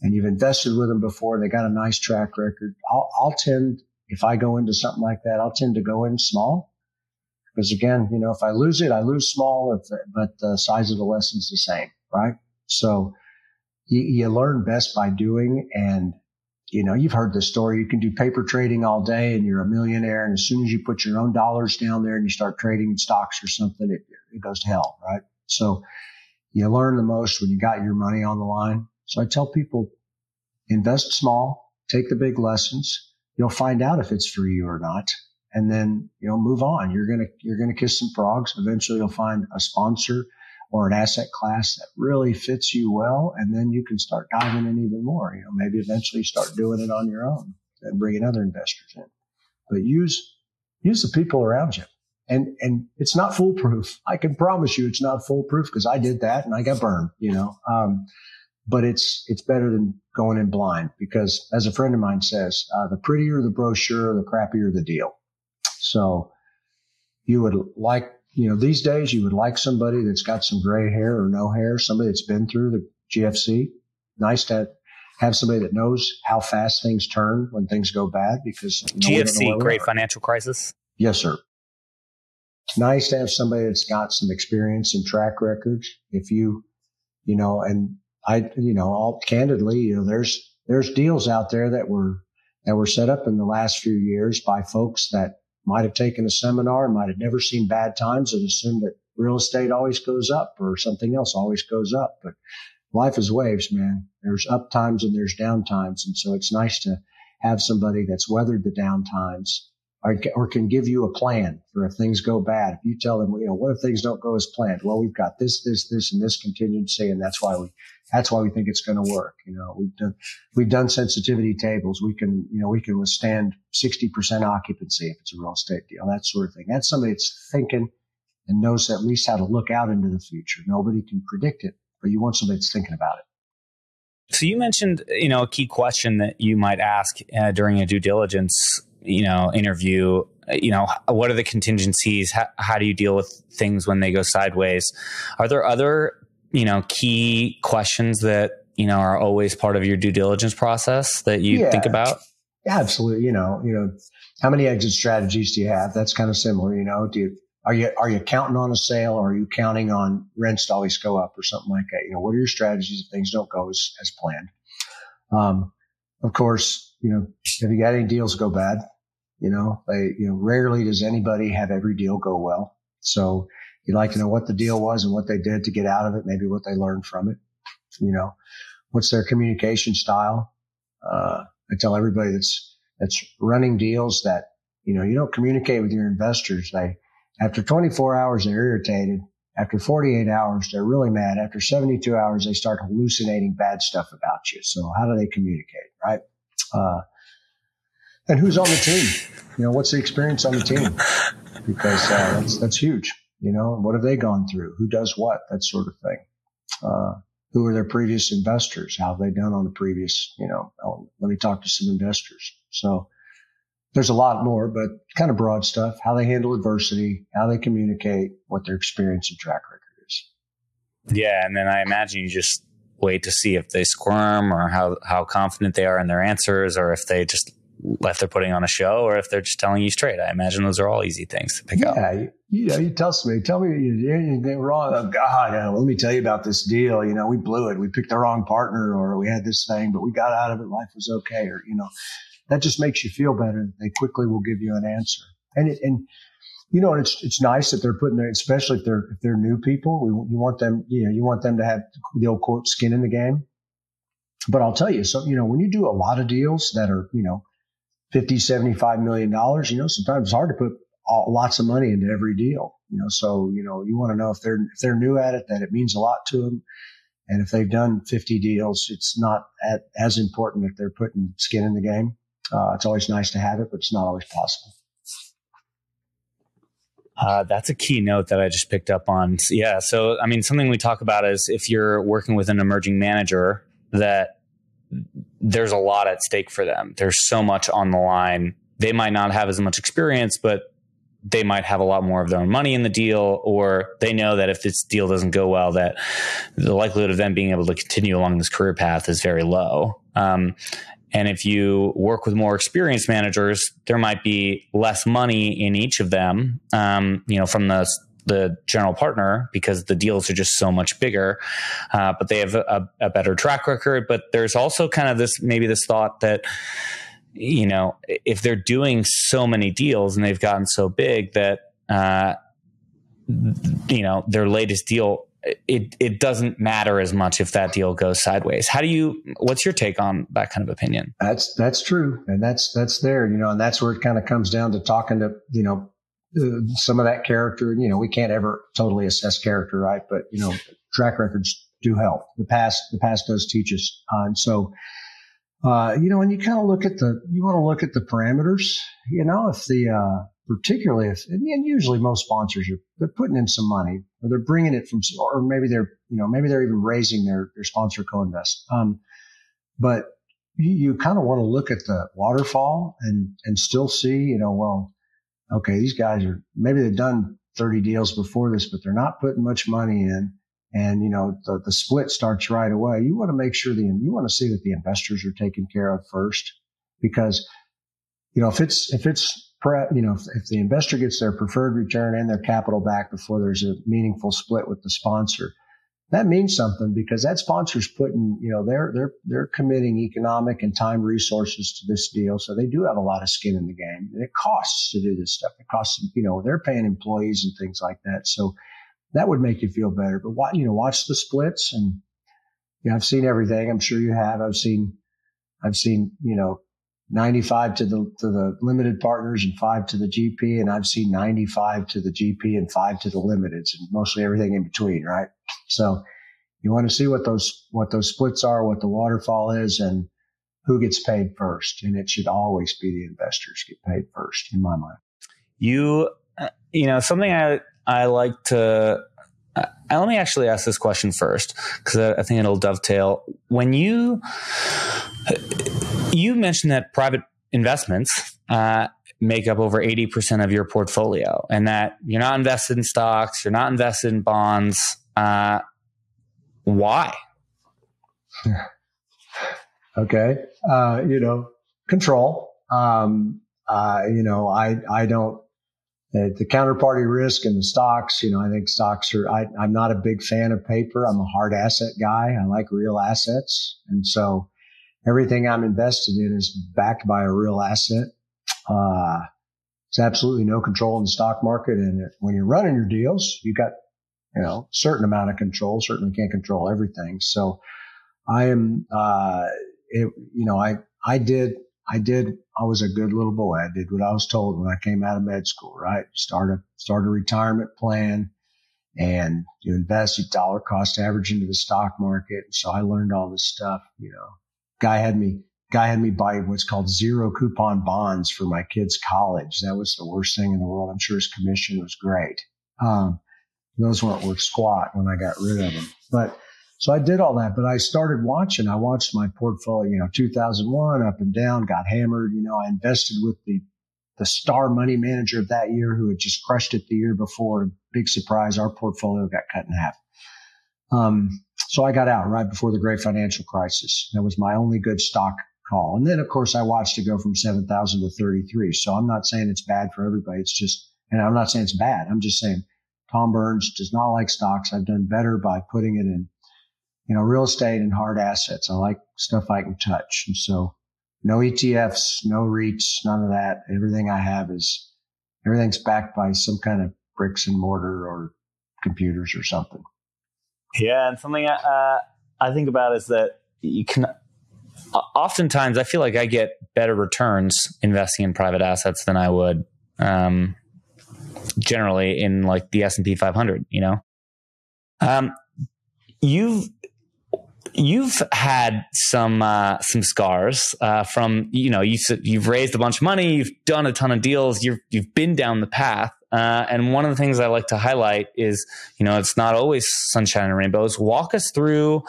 and you've invested with them before, they got a nice track record. I'll, I'll tend, if I go into something like that, I'll tend to go in small. Because again, you know, if I lose it, I lose small, if, but the size of the lesson's is the same, right? So you, you learn best by doing. And, you know, you've heard this story. You can do paper trading all day and you're a millionaire. And as soon as you put your own dollars down there and you start trading stocks or something, it, it goes to hell, right? So you learn the most when you got your money on the line. So I tell people invest small, take the big lessons. You'll find out if it's for you or not. And then, you know, move on. You're going to, you're going to kiss some frogs. Eventually you'll find a sponsor or an asset class that really fits you well. And then you can start diving in even more. You know, maybe eventually start doing it on your own and bringing other investors in. But use, use the people around you. And, and it's not foolproof. I can promise you it's not foolproof because I did that and I got burned, you know. Um, but it's it's better than going in blind because, as a friend of mine says, uh, the prettier the brochure, the crappier the deal. So you would like, you know, these days you would like somebody that's got some gray hair or no hair, somebody that's been through the GFC. Nice to have somebody that knows how fast things turn when things go bad because GFC, Great Financial Crisis. Yes, sir. It's nice to have somebody that's got some experience and track records. If you, you know, and I, you know, all candidly, you know, there's, there's deals out there that were, that were set up in the last few years by folks that might have taken a seminar, might have never seen bad times and assumed that real estate always goes up or something else always goes up. But life is waves, man. There's up times and there's down times. And so it's nice to have somebody that's weathered the down times or, or can give you a plan for if things go bad. If you tell them, you know, what if things don't go as planned? Well, we've got this, this, this, and this contingency, and that's why we, that's why we think it's going to work. You know, we've done, we've done sensitivity tables. We can, you know, we can withstand 60% occupancy if it's a real estate deal, that sort of thing. That's somebody that's thinking and knows at least how to look out into the future. Nobody can predict it, but you want somebody that's thinking about it. So you mentioned, you know, a key question that you might ask uh, during a due diligence, you know, interview. You know, what are the contingencies? How, how do you deal with things when they go sideways? Are there other, you know, key questions that you know are always part of your due diligence process that you yeah. think about? Yeah, absolutely. You know, you know, how many exit strategies do you have? That's kind of similar. You know, do you are you are you counting on a sale or are you counting on rents to always go up or something like that? You know, what are your strategies if things don't go as, as planned? Um, of course, you know, have you got any deals go bad? You know, they, you know, rarely does anybody have every deal go well. So you'd like to know what the deal was and what they did to get out of it, maybe what they learned from it. You know, what's their communication style? Uh, I tell everybody that's, that's running deals that, you know, you don't communicate with your investors. They, after 24 hours, they're irritated. After 48 hours, they're really mad. After 72 hours, they start hallucinating bad stuff about you. So how do they communicate, right? Uh, and who's on the team? You know, what's the experience on the team? Because uh, that's that's huge. You know, what have they gone through? Who does what? That sort of thing. Uh, who are their previous investors? How have they done on the previous? You know, oh, let me talk to some investors. So there's a lot more, but kind of broad stuff, how they handle adversity, how they communicate, what their experience and track record is. Yeah. And then I imagine you just wait to see if they squirm or how, how confident they are in their answers or if they just if they're putting on a show or if they're just telling you straight. I imagine those are all easy things to pick yeah, up. Yeah, you, you, know, you tell me, tell me you did anything wrong. Oh God, uh, let me tell you about this deal. You know, we blew it. We picked the wrong partner, or we had this thing, but we got out of it. Life was okay, or you know, that just makes you feel better. They quickly will give you an answer. And it, and you know, it's it's nice that they're putting there, especially if they're if they're new people. We, you want them, you know, you want them to have the old quote skin in the game. But I'll tell you, so you know, when you do a lot of deals that are, you know, 50, 75 million dollars, you know, sometimes it's hard to put all, lots of money into every deal. You know, so you know, you want to know if they're if they're new at it, that it means a lot to them. And if they've done 50 deals, it's not at, as important if they're putting skin in the game. Uh, it's always nice to have it, but it's not always possible. Uh, that's a key note that I just picked up on. Yeah. So, I mean, something we talk about is if you're working with an emerging manager, that there's a lot at stake for them. There's so much on the line. They might not have as much experience, but they might have a lot more of their own money in the deal, or they know that if this deal doesn't go well, that the likelihood of them being able to continue along this career path is very low. Um, and if you work with more experienced managers, there might be less money in each of them, um, you know, from the the general partner because the deals are just so much bigger, uh, but they have a, a, better track record. But there's also kind of this maybe this thought that you know if they're doing so many deals and they've gotten so big that uh, you know their latest deal it it doesn't matter as much if that deal goes sideways. How do you? What's your take on that kind of opinion? That's that's true, and that's that's there, you know, and that's where it kind of comes down to talking to you know uh, some of that character. You know, we can't ever totally assess character, right? But you know, track records do help. The past the past does teach us, uh, and so. Uh, you know, and you kind of look at the, you want to look at the parameters, you know, if the, uh, particularly if, and usually most sponsors are, they're putting in some money or they're bringing it from, or maybe they're, you know, maybe they're even raising their, their sponsor co-invest. Um, but you, you kind of want to look at the waterfall and, and still see, you know, well, okay, these guys are, maybe they've done 30 deals before this, but they're not putting much money in. And, you know, the, the split starts right away. You want to make sure the, you want to see that the investors are taken care of first because, you know, if it's, if it's you know, if, if, the investor gets their preferred return and their capital back before there's a meaningful split with the sponsor, that means something because that sponsor's putting, you know, they're they're they're committing economic and time resources to this deal, so they do have a lot of skin in the game, and it costs to do this stuff. It costs, you know, they're paying employees and things like that, so that would make you feel better. But what you know, watch the splits, and know, I've seen everything. I'm sure you have. I've seen, I've seen, you know, 95 to the to the limited partners and five to the GP, and I've seen 95 to the GP and five to the limiteds, and mostly everything in between, right? So you want to see what those what those splits are, what the waterfall is, and who gets paid first. And it should always be the investors get paid first, in my mind. You, uh, you know, something I I like to. Uh, let me actually ask this question first because I, I think it'll dovetail. When you you mentioned that private investments uh, make up over 80% of your portfolio and that you're not invested in stocks, you're not invested in bonds. Uh, why? [LAUGHS] okay. Uh, you know, control. Um, uh, you know, I, I don't, uh, the counterparty risk and the stocks, you know, I think stocks are, I, I'm not a big fan of paper. I'm a hard asset guy. I like real assets. And so everything I'm invested in is backed by a real asset. Uh, there's absolutely no control in the stock market. And when you're running your deals, you got, you know, certain amount of control, certainly can't control everything. So I am, uh, it, you know, I, I did, I did, I was a good little boy. I did what I was told when I came out of med school, right? Start a, start a retirement plan and you invest dollar cost average into the stock market. So I learned all this stuff, you know, guy had me guy had me buy what's called zero coupon bonds for my kids' college. That was the worst thing in the world. I'm sure his commission was great. Um, those weren't worth squat when I got rid of them. But so I did all that, but I started watching. I watched my portfolio, you know, 2001 up and down, got hammered. You know, I invested with the the star money manager of that year who had just crushed it the year before. Big surprise, our portfolio got cut in half. Um, so I got out right before the great financial crisis. That was my only good stock call. And then, of course, I watched it go from 7,000 to 33. So I'm not saying it's bad for everybody. It's just, and I'm not saying it's bad. I'm just saying Tom Burns does not like stocks. I've done better by putting it in, you know, real estate and hard assets. I like stuff I can touch. And so no ETFs, no REITs, none of that. Everything I have is, everything's backed by some kind of bricks and mortar or computers or something. Yeah. And something uh, I think about is that you can oftentimes I feel like I get better returns investing in private assets than I would um, generally in like the S and P 500. You know, um, you've you've had some uh, some scars uh, from you know you you've raised a bunch of money, you've done a ton of deals, you've you've been down the path, uh, and one of the things I like to highlight is, you know, it's not always sunshine and rainbows. Walk us through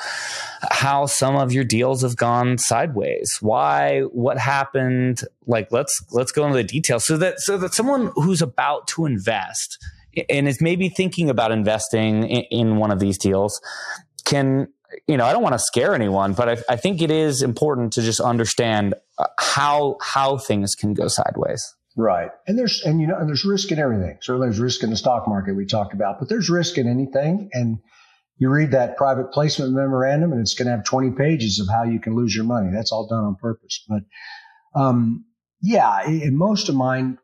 how some of your deals have gone sideways. Why? What happened? Like, let's let's go into the details so that so that someone who's about to invest and is maybe thinking about investing in, in one of these deals can you know, I don't want to scare anyone, but I, I, think it is important to just understand uh, how how things can go sideways. Right. And there's, and you know, and there's risk in everything. Certainly there's risk in the stock market we talked about, but there's risk in anything. And you read that private placement memorandum and it's going to have 20 pages of how you can lose your money. That's all done on purpose. But, um, yeah, most of mine,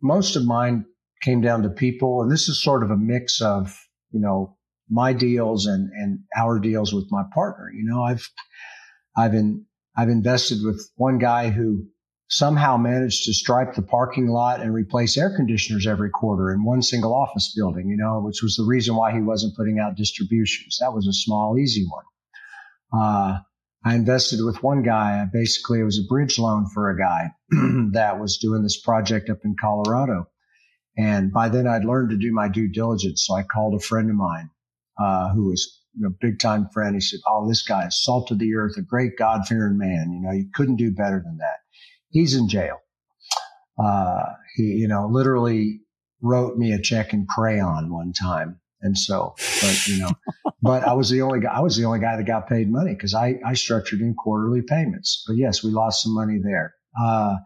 most of mine came down to people. And this is sort of a mix of, you know, my deals and, and our deals with my partner. You know, I've, I've been, I've invested with one guy who somehow managed to stripe the parking lot and replace air conditioners every quarter in one single office building, you know, which was the reason why he wasn't putting out distributions. That was a small, easy one. Uh, I invested with one guy. Basically, it was a bridge loan for a guy [CLEARS THROAT] that was doing this project up in Colorado. And by then I'd learned to do my due diligence. So I called a friend of mine, uh, who was a big time friend. He said, Oh, this guy is salt of the earth, a great God fearing man. You know, you couldn't do better than that he's in jail. Uh, he, you know, literally wrote me a check in crayon one time. And so, but you know, [LAUGHS] but I was the only guy, I was the only guy that got paid money because I, I structured in quarterly payments. But yes, we lost some money there. Uh,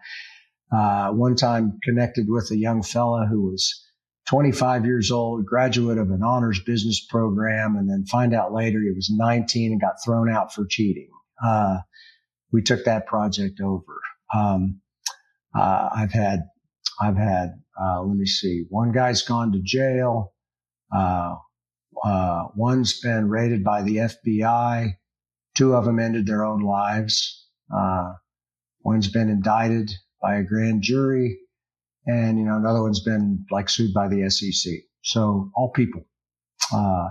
uh, one time connected with a young fella who was 25 years old, graduate of an honors business program, and then find out later he was 19 and got thrown out for cheating. Uh, we took that project over. Um, uh, I've had, I've had, uh, let me see, one guy's gone to jail. Uh, uh, one's been raided by the FBI. Two of them ended their own lives. Uh, one's been indicted by a grand jury. And, you know, another one's been like sued by the SEC. So all people. Uh,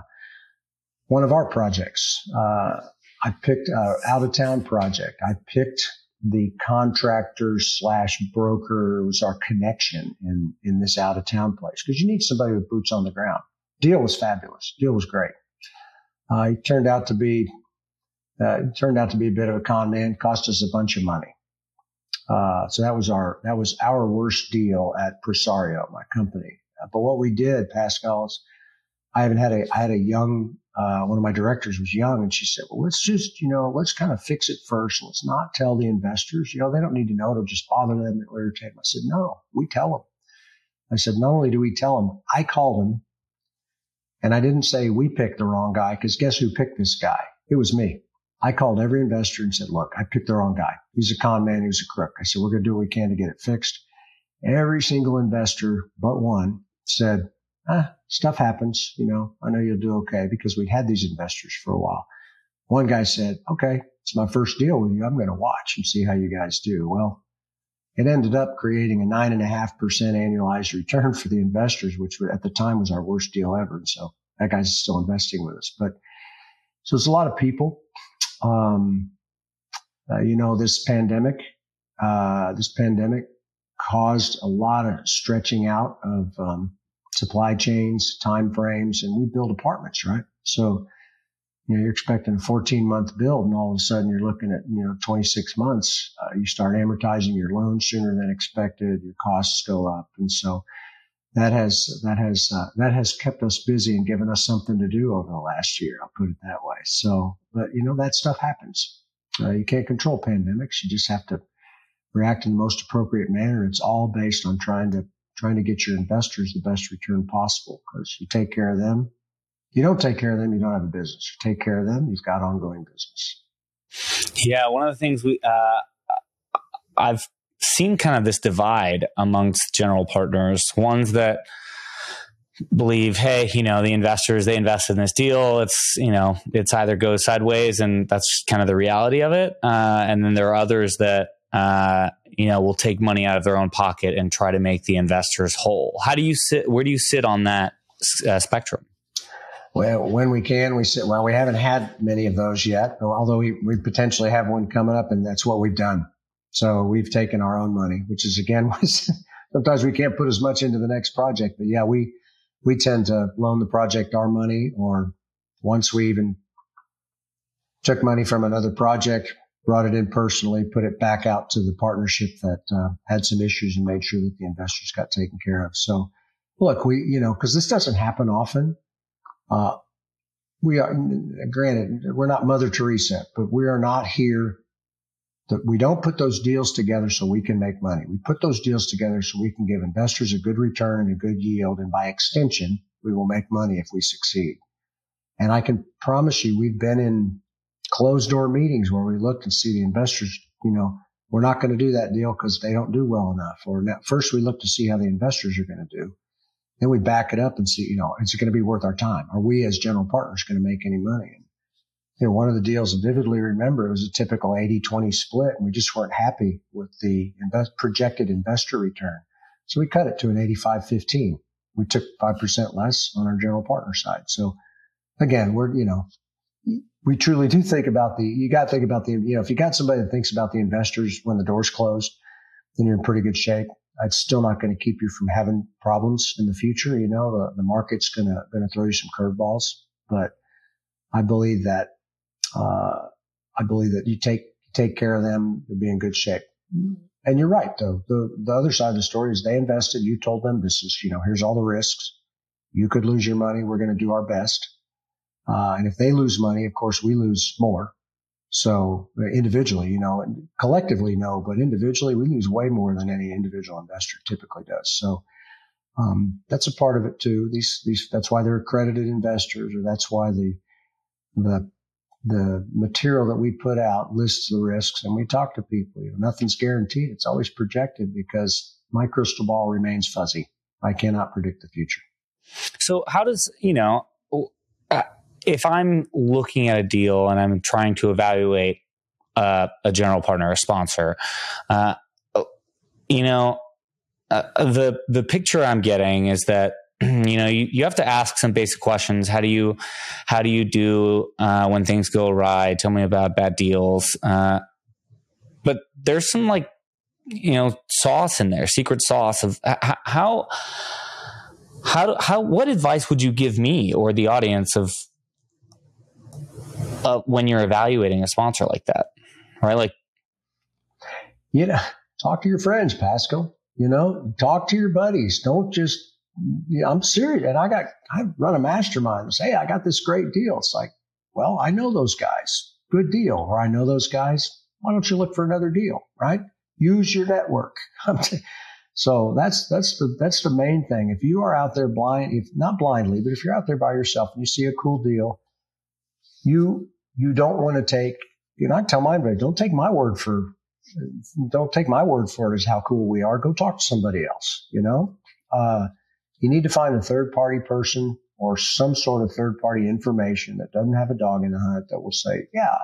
one of our projects, I picked out of town project. I picked the contractor slash broker was our connection in, in this out of town place because you need somebody with boots on the ground. Deal was fabulous. Deal was great. Uh, he turned out to be, uh, turned out to be a bit of a con man, cost us a bunch of money. Uh, so that was our, that was our worst deal at Presario, my company. But what we did, Pascal's I haven't had a, I had a young, uh, one of my directors was young and she said, well, let's just, you know, let's kind of fix it first. Let's not tell the investors, you know, they don't need to know. It'll just bother them. It'll irritate them. I said, no, we tell them. I said, not only do we tell them, I called them and I didn't say we picked the wrong guy because guess who picked this guy? It was me. I called every investor and said, look, I picked the wrong guy. He's a con man. He's a crook. I said, we're going to do what we can to get it fixed. Every single investor but one said, ah, stuff happens. You know, I know you'll do okay because we had these investors for a while. One guy said, okay, it's my first deal with you. I'm going to watch and see how you guys do. Well, it ended up creating a nine and a half percent annualized return for the investors, which at the time was our worst deal ever. And so that guy's still investing with us. But so it's a lot of people. Um, uh, you know, this pandemic, uh, this pandemic caused a lot of stretching out of um, supply chains, time frames, and we build apartments, right? So, you know, you're expecting a 14 month build and all of a sudden you're looking at, you know, 26 months. Uh, you start amortizing your loan sooner than expected. Your costs go up. And so that has, that has, uh, that has kept us busy and given us something to do over the last year. I'll put it that way. So, but you know, that stuff happens. Uh, you can't control pandemics. You just have to react in the most appropriate manner. It's all based on trying to trying to get your investors the best return possible because you take care of them. You don't take care of them, you don't have a business. You take care of them, you've got ongoing business. Yeah, one of the things we uh, I've seen kind of this divide amongst general partners, ones that believe, hey, you know, the investors they invest in this deal. It's you know, it's either goes sideways, and that's kind of the reality of it. Uh, and then there are others that uh, you know, will take money out of their own pocket and try to make the investors whole. How do you sit? Where do you sit on that uh, spectrum? Well, when we can, we sit. Well, we haven't had many of those yet, although we, we potentially have one coming up, and that's what we've done. So we've taken our own money, which is again, [LAUGHS] sometimes we can't put as much into the next project, but yeah, we we tend to loan the project our money, or once we even took money from another project, brought it in personally, put it back out to the partnership that uh, had some issues and made sure that the investors got taken care of. So look, we, you know, cause this doesn't happen often. Uh, we are, granted, we're not Mother Teresa, but we are not here that we don't put those deals together so we can make money. We put those deals together so we can give investors a good return and a good yield. And by extension, we will make money if we succeed. And I can promise you, we've been in closed door meetings where we looked and see the investors, you know, we're not going to do that deal because they don't do well enough. Or first we look to see how the investors are going to do. Then we back it up and see, you know, is it going to be worth our time? Are we as general partners going to make any money? And, you know, one of the deals I vividly remember it was a typical 80 20 split and we just weren't happy with the invest, projected investor return. So we cut it to an 85 15. We took 5% less on our general partner side. So again, we're, you know, we truly do think about the, you got to think about the, you know, if you got somebody that thinks about the investors when the door's closed, then you're in pretty good shape. It's still not going to keep you from having problems in the future. You know, the, the market's going to, going to throw you some curveballs, but I believe that, uh, I believe that you take, take care of them, you'll be in good shape. And you're right, though. The, the other side of the story is they invested. You told them this is, you know, here's all the risks. You could lose your money. We're going to do our best. Uh, and if they lose money, of course, we lose more. So uh, individually, you know, collectively, no, but individually, we lose way more than any individual investor typically does. So um, that's a part of it too. These, these, that's why they're accredited investors, or that's why the the the material that we put out lists the risks, and we talk to people. You know, nothing's guaranteed; it's always projected because my crystal ball remains fuzzy. I cannot predict the future. So, how does you know? Uh, if I'm looking at a deal and I'm trying to evaluate uh, a general partner, a sponsor, uh, you know, uh, the the picture I'm getting is that [CLEARS THROAT] you know you, you have to ask some basic questions. How do you how do you do uh, when things go awry? Tell me about bad deals. Uh, but there's some like you know sauce in there, secret sauce of how how how what advice would you give me or the audience of uh, when you're evaluating a sponsor like that, right? Like, you know, talk to your friends, Pascal. You know, talk to your buddies. Don't just. You know, I'm serious, and I got I run a mastermind. And say, hey, I got this great deal. It's like, well, I know those guys. Good deal. Or I know those guys. Why don't you look for another deal? Right? Use your network. [LAUGHS] so that's that's the that's the main thing. If you are out there blind, if not blindly, but if you're out there by yourself and you see a cool deal, you you don't want to take. You know, I tell my everybody, don't take my word for don't take my word for it as how cool we are. Go talk to somebody else. You know, uh, you need to find a third party person or some sort of third party information that doesn't have a dog in the hunt that will say, yeah,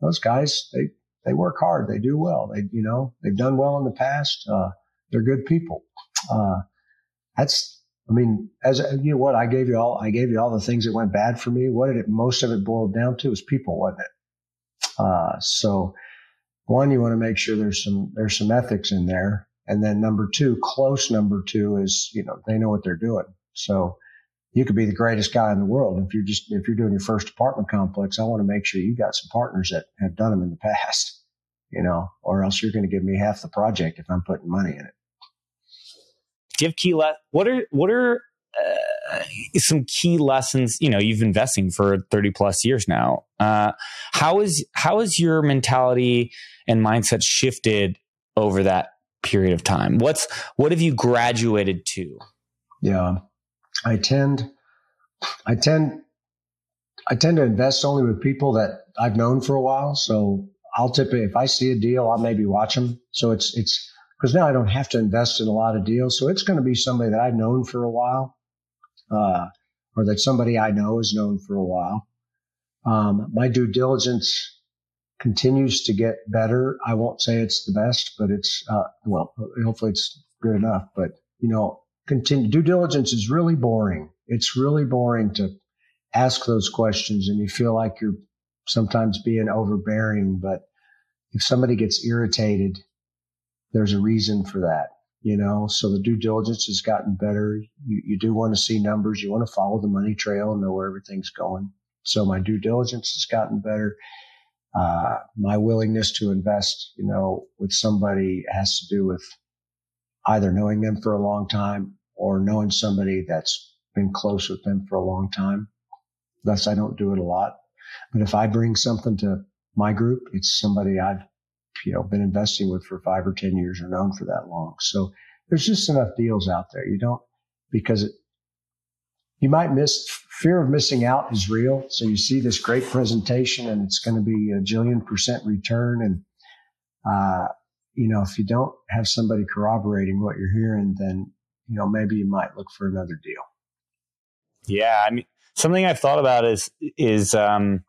those guys they they work hard, they do well, they you know they've done well in the past. Uh, they're good people. Uh, that's I mean, as you know, what I gave you all, I gave you all the things that went bad for me. What did it? Most of it boiled down to was people, wasn't it? Uh, so, one, you want to make sure there's some there's some ethics in there, and then number two, close number two is you know they know what they're doing. So, you could be the greatest guy in the world if you're just if you're doing your first apartment complex. I want to make sure you got some partners that have done them in the past, you know, or else you're going to give me half the project if I'm putting money in it give key le- what are what are uh, some key lessons you know you've investing for 30 plus years now? Uh, how is how is your mentality and mindset shifted over that period of time? What's what have you graduated to? Yeah. I tend i tend i tend to invest only with people that i've known for a while. So i'll typically if i see a deal i'll maybe watch them so it's it's because now I don't have to invest in a lot of deals. So it's going to be somebody that I've known for a while, uh, or that somebody I know has known for a while. Um, my due diligence continues to get better. I won't say it's the best, but it's, uh, well, hopefully it's good enough. But, you know, continue, due diligence is really boring. It's really boring to ask those questions and you feel like you're sometimes being overbearing. But if somebody gets irritated, there's a reason for that, you know. So the due diligence has gotten better. You, you do want to see numbers. You want to follow the money trail and know where everything's going. So my due diligence has gotten better. Uh, my willingness to invest, you know, with somebody has to do with either knowing them for a long time or knowing somebody that's been close with them for a long time. Thus, I don't do it a lot. But if I bring something to my group, it's somebody I've you know been investing with for five or ten years or known for that long. So there's just enough deals out there. You don't because it, you might miss fear of missing out is real. So you see this great presentation and it's going to be a jillion percent return. And, uh, you know, if you don't have somebody corroborating what you're hearing, then, you know, maybe you might look for another deal. Yeah. I mean, something I've thought about is, is, um,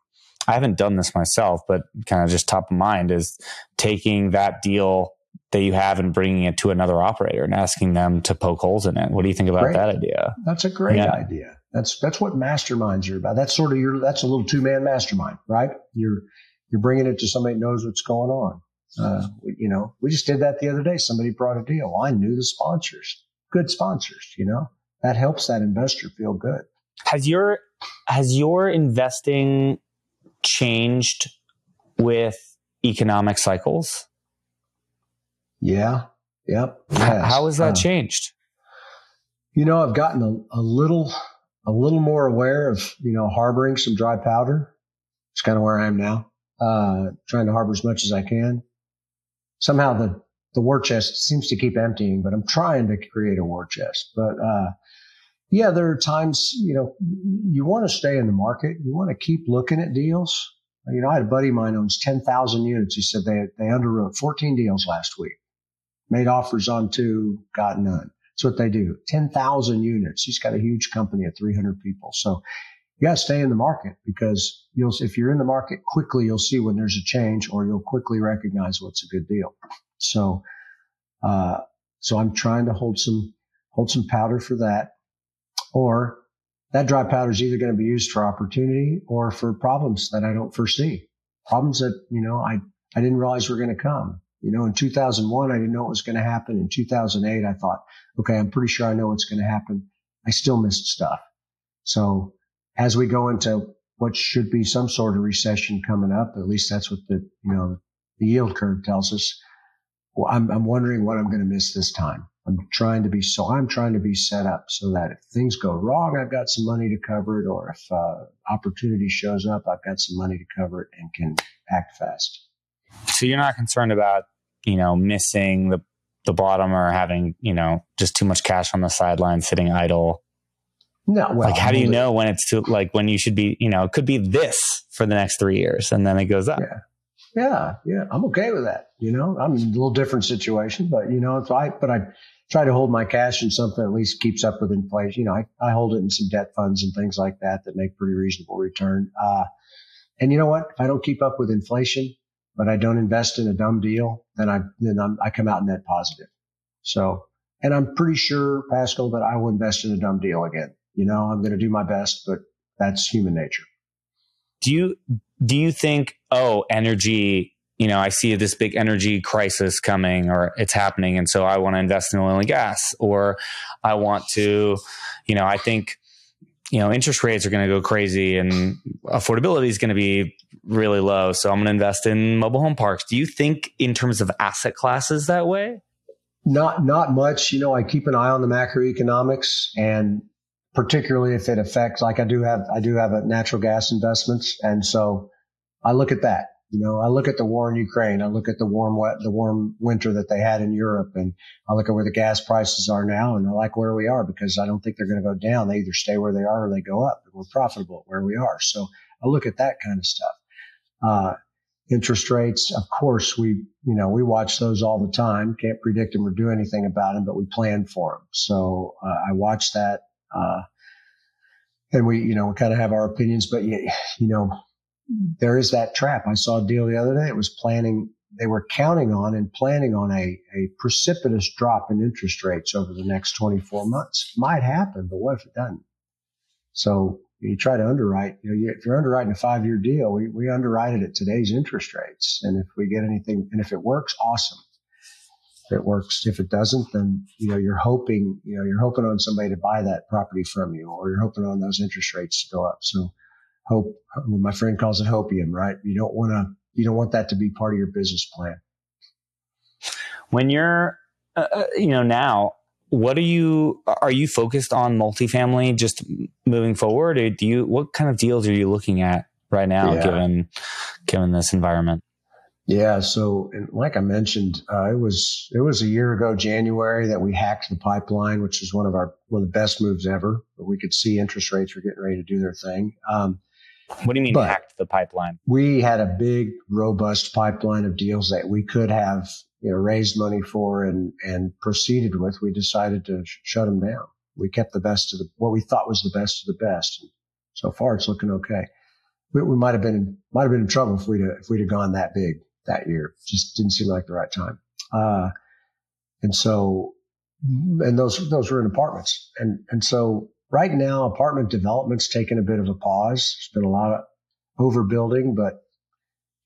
I haven't done this myself, but kind of just top of mind is taking that deal that you have and bringing it to another operator and asking them to poke holes in it. What do you think about great. that idea? That's a great yeah. idea. That's that's what masterminds are about. That's sort of your that's a little two man mastermind, right? You're you're bringing it to somebody that knows what's going on. Uh, you know, we just did that the other day. Somebody brought a deal. I knew the sponsors, good sponsors. You know, that helps that investor feel good. Has your has your investing changed with economic cycles? Yeah. Yep. Yes. How has that uh, changed? You know, I've gotten a, a little, a little more aware of, you know, harboring some dry powder. It's kind of where I am now. Uh, trying to harbor as much as I can. Somehow the, the war chest seems to keep emptying, but I'm trying to create a war chest. But, uh, yeah, there are times, you know, you want to stay in the market. You want to keep looking at deals. You know, I had a buddy of mine owns 10,000 units. He said they, they underwrote 14 deals last week, made offers on two, got none. That's what they do. 10,000 units. He's got a huge company of 300 people. So you got to stay in the market because you'll, if you're in the market quickly, you'll see when there's a change or you'll quickly recognize what's a good deal. So, uh, so I'm trying to hold some, hold some powder for that or that dry powder is either going to be used for opportunity or for problems that I don't foresee. Problems that, you know, I, I didn't realize were going to come. You know, in 2001, I didn't know what was going to happen. In 2008, I thought, okay, I'm pretty sure I know what's going to happen. I still missed stuff. So as we go into what should be some sort of recession coming up, at least that's what the, you know, the yield curve tells us. Well, I'm, I'm wondering what I'm going to miss this time. I'm trying to be so I'm trying to be set up so that if things go wrong, I've got some money to cover it, or if uh, opportunity shows up, I've got some money to cover it and can act fast. So you're not concerned about you know missing the the bottom or having you know just too much cash on the sideline sitting idle. No, well, like how do you know when it's too like when you should be you know it could be this for the next three years and then it goes up. Yeah. Yeah, yeah, I'm okay with that. You know, I'm in a little different situation, but you know, if I, but I try to hold my cash in something that at least keeps up with inflation. You know, I, I hold it in some debt funds and things like that that make pretty reasonable return. Uh, and you know what? If I don't keep up with inflation, but I don't invest in a dumb deal, then I, then I'm, I come out net positive. So, and I'm pretty sure, Pascal, that I will invest in a dumb deal again. You know, I'm going to do my best, but that's human nature. Do you, do you think, oh, energy, you know, I see this big energy crisis coming or it's happening. And so I want to invest in oil and gas, or I want to, you know, I think, you know, interest rates are going to go crazy and affordability is going to be really low. So I'm going to invest in mobile home parks. Do you think in terms of asset classes that way? Not, not much. You know, I keep an eye on the macroeconomics and particularly if it affects, like I do have, I do have a natural gas investments. And so I look at that. You know, I look at the war in Ukraine. I look at the warm, wet, the warm winter that they had in Europe, and I look at where the gas prices are now, and I like where we are because I don't think they're going to go down. They either stay where they are or they go up. And we're profitable where we are. So I look at that kind of stuff. Uh, interest rates, of course, we, you know, we watch those all the time. Can't predict them or do anything about them, but we plan for them. So uh, I watch that. Uh, and we, you know, we kind of have our opinions, but you, you know, there is that trap. I saw a deal the other day. It was planning, they were counting on and planning on a, a precipitous drop in interest rates over the next 24 months. Might happen, but what if it doesn't? So you try to underwrite, you know, if you're underwriting a five year deal, we, we underwrite it at today's interest rates. And if we get anything, and if it works, awesome if it works. If it doesn't, then, you know, you're hoping, you know, you're hoping on somebody to buy that property from you or you're hoping on those interest rates to go up. So hope, my friend calls it hopium, right? You don't want to, you don't want that to be part of your business plan. When you're, uh, uh, you know, now, what are you, are you focused on multifamily just moving forward? Or do you, what kind of deals are you looking at right now, yeah. given, given this environment? Yeah. So, like I mentioned, uh, it was it was a year ago, January, that we hacked the pipeline, which was one of our one of the best moves ever. But We could see interest rates were getting ready to do their thing. Um, what do you mean hacked the pipeline? We had a big, robust pipeline of deals that we could have you know raised money for and and proceeded with. We decided to sh- shut them down. We kept the best of the what we thought was the best of the best. So far, it's looking okay. We, we might have been might have been in trouble if we'd have, if we'd have gone that big that year. Just didn't seem like the right time. Uh, and so, and those, those were in apartments. And, and so right now, apartment development's taken a bit of a pause. There's been a lot of overbuilding, but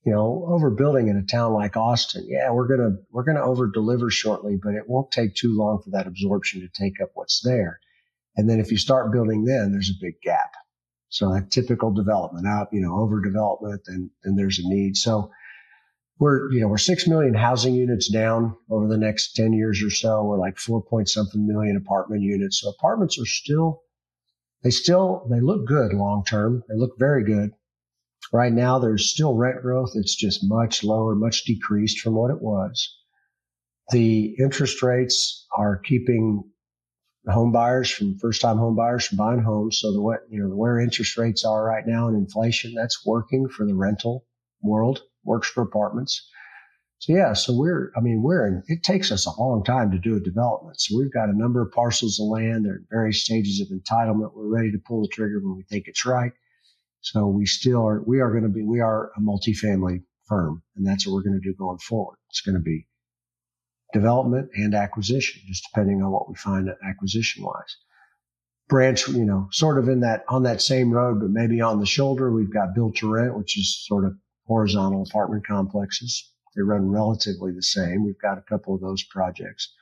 you know, overbuilding in a town like Austin, yeah, we're gonna we're gonna over deliver shortly, but it won't take too long for that absorption to take up what's there. And then if you start building, then there's a big gap. So that typical development out, you know, overdevelopment, and and there's a need. So we're you know we're six million housing units down over the next 10 years or so. We're like four point something million apartment units. So apartments are still they still they look good long term. They look very good. Right now there's still rent growth. It's just much lower much decreased from what it was. The interest rates are keeping home buyers from first time home buyers from buying homes. So the what you know where interest rates are right now and inflation that's working for the rental world works for apartments. So yeah, so we're, I mean, we're in, it takes us a long time to do a development. So we've got a number of parcels of land. They're in various stages of entitlement. We're ready to pull the trigger when we think it's right. So we still are, we are going to be, we are a multifamily firm and that's what we're going to do going forward. It's going to be development and acquisition, just depending on what we find acquisition wise. Branch, you know, sort of in that, on that same road, but maybe on the shoulder, we've got built to rent, which is sort of horizontal apartment complexes. They run relatively the same. We've got a couple of those projects,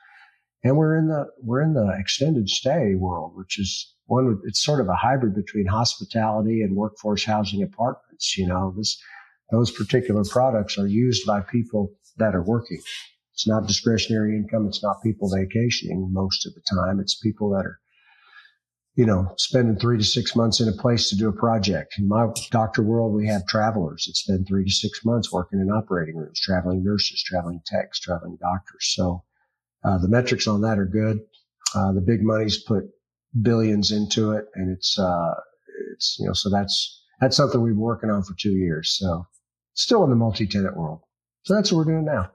and we're in the we're in the extended stay world, which is one. It's sort of a hybrid between hospitality and workforce housing apartments. You know, this those particular products are used by people that are working. It's not discretionary income. It's not people vacationing most of the time. It's people that are you know, spending three to six months in a place to do a project. In my doctor world, we have travelers that spend three to six months working in operating rooms, traveling nurses, traveling techs, traveling doctors. So uh, the metrics on that are good. Uh, the big money's put billions into it, and it's uh, it's you know so that's that's something we've been working on for two years. So still in the multi-tenant world. So that's what we're doing now.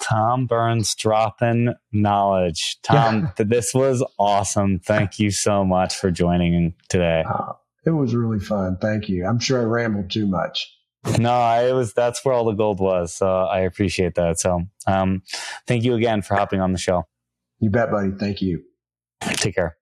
Tom Burns dropping knowledge. Tom, yeah. this was awesome. Thank you so much for joining today. Uh, it was really fun. Thank you. I'm sure I rambled too much. No, it was that's where all the gold was. So I appreciate that. So um, thank you again for hopping on the show. You bet, buddy. Thank you. Take care.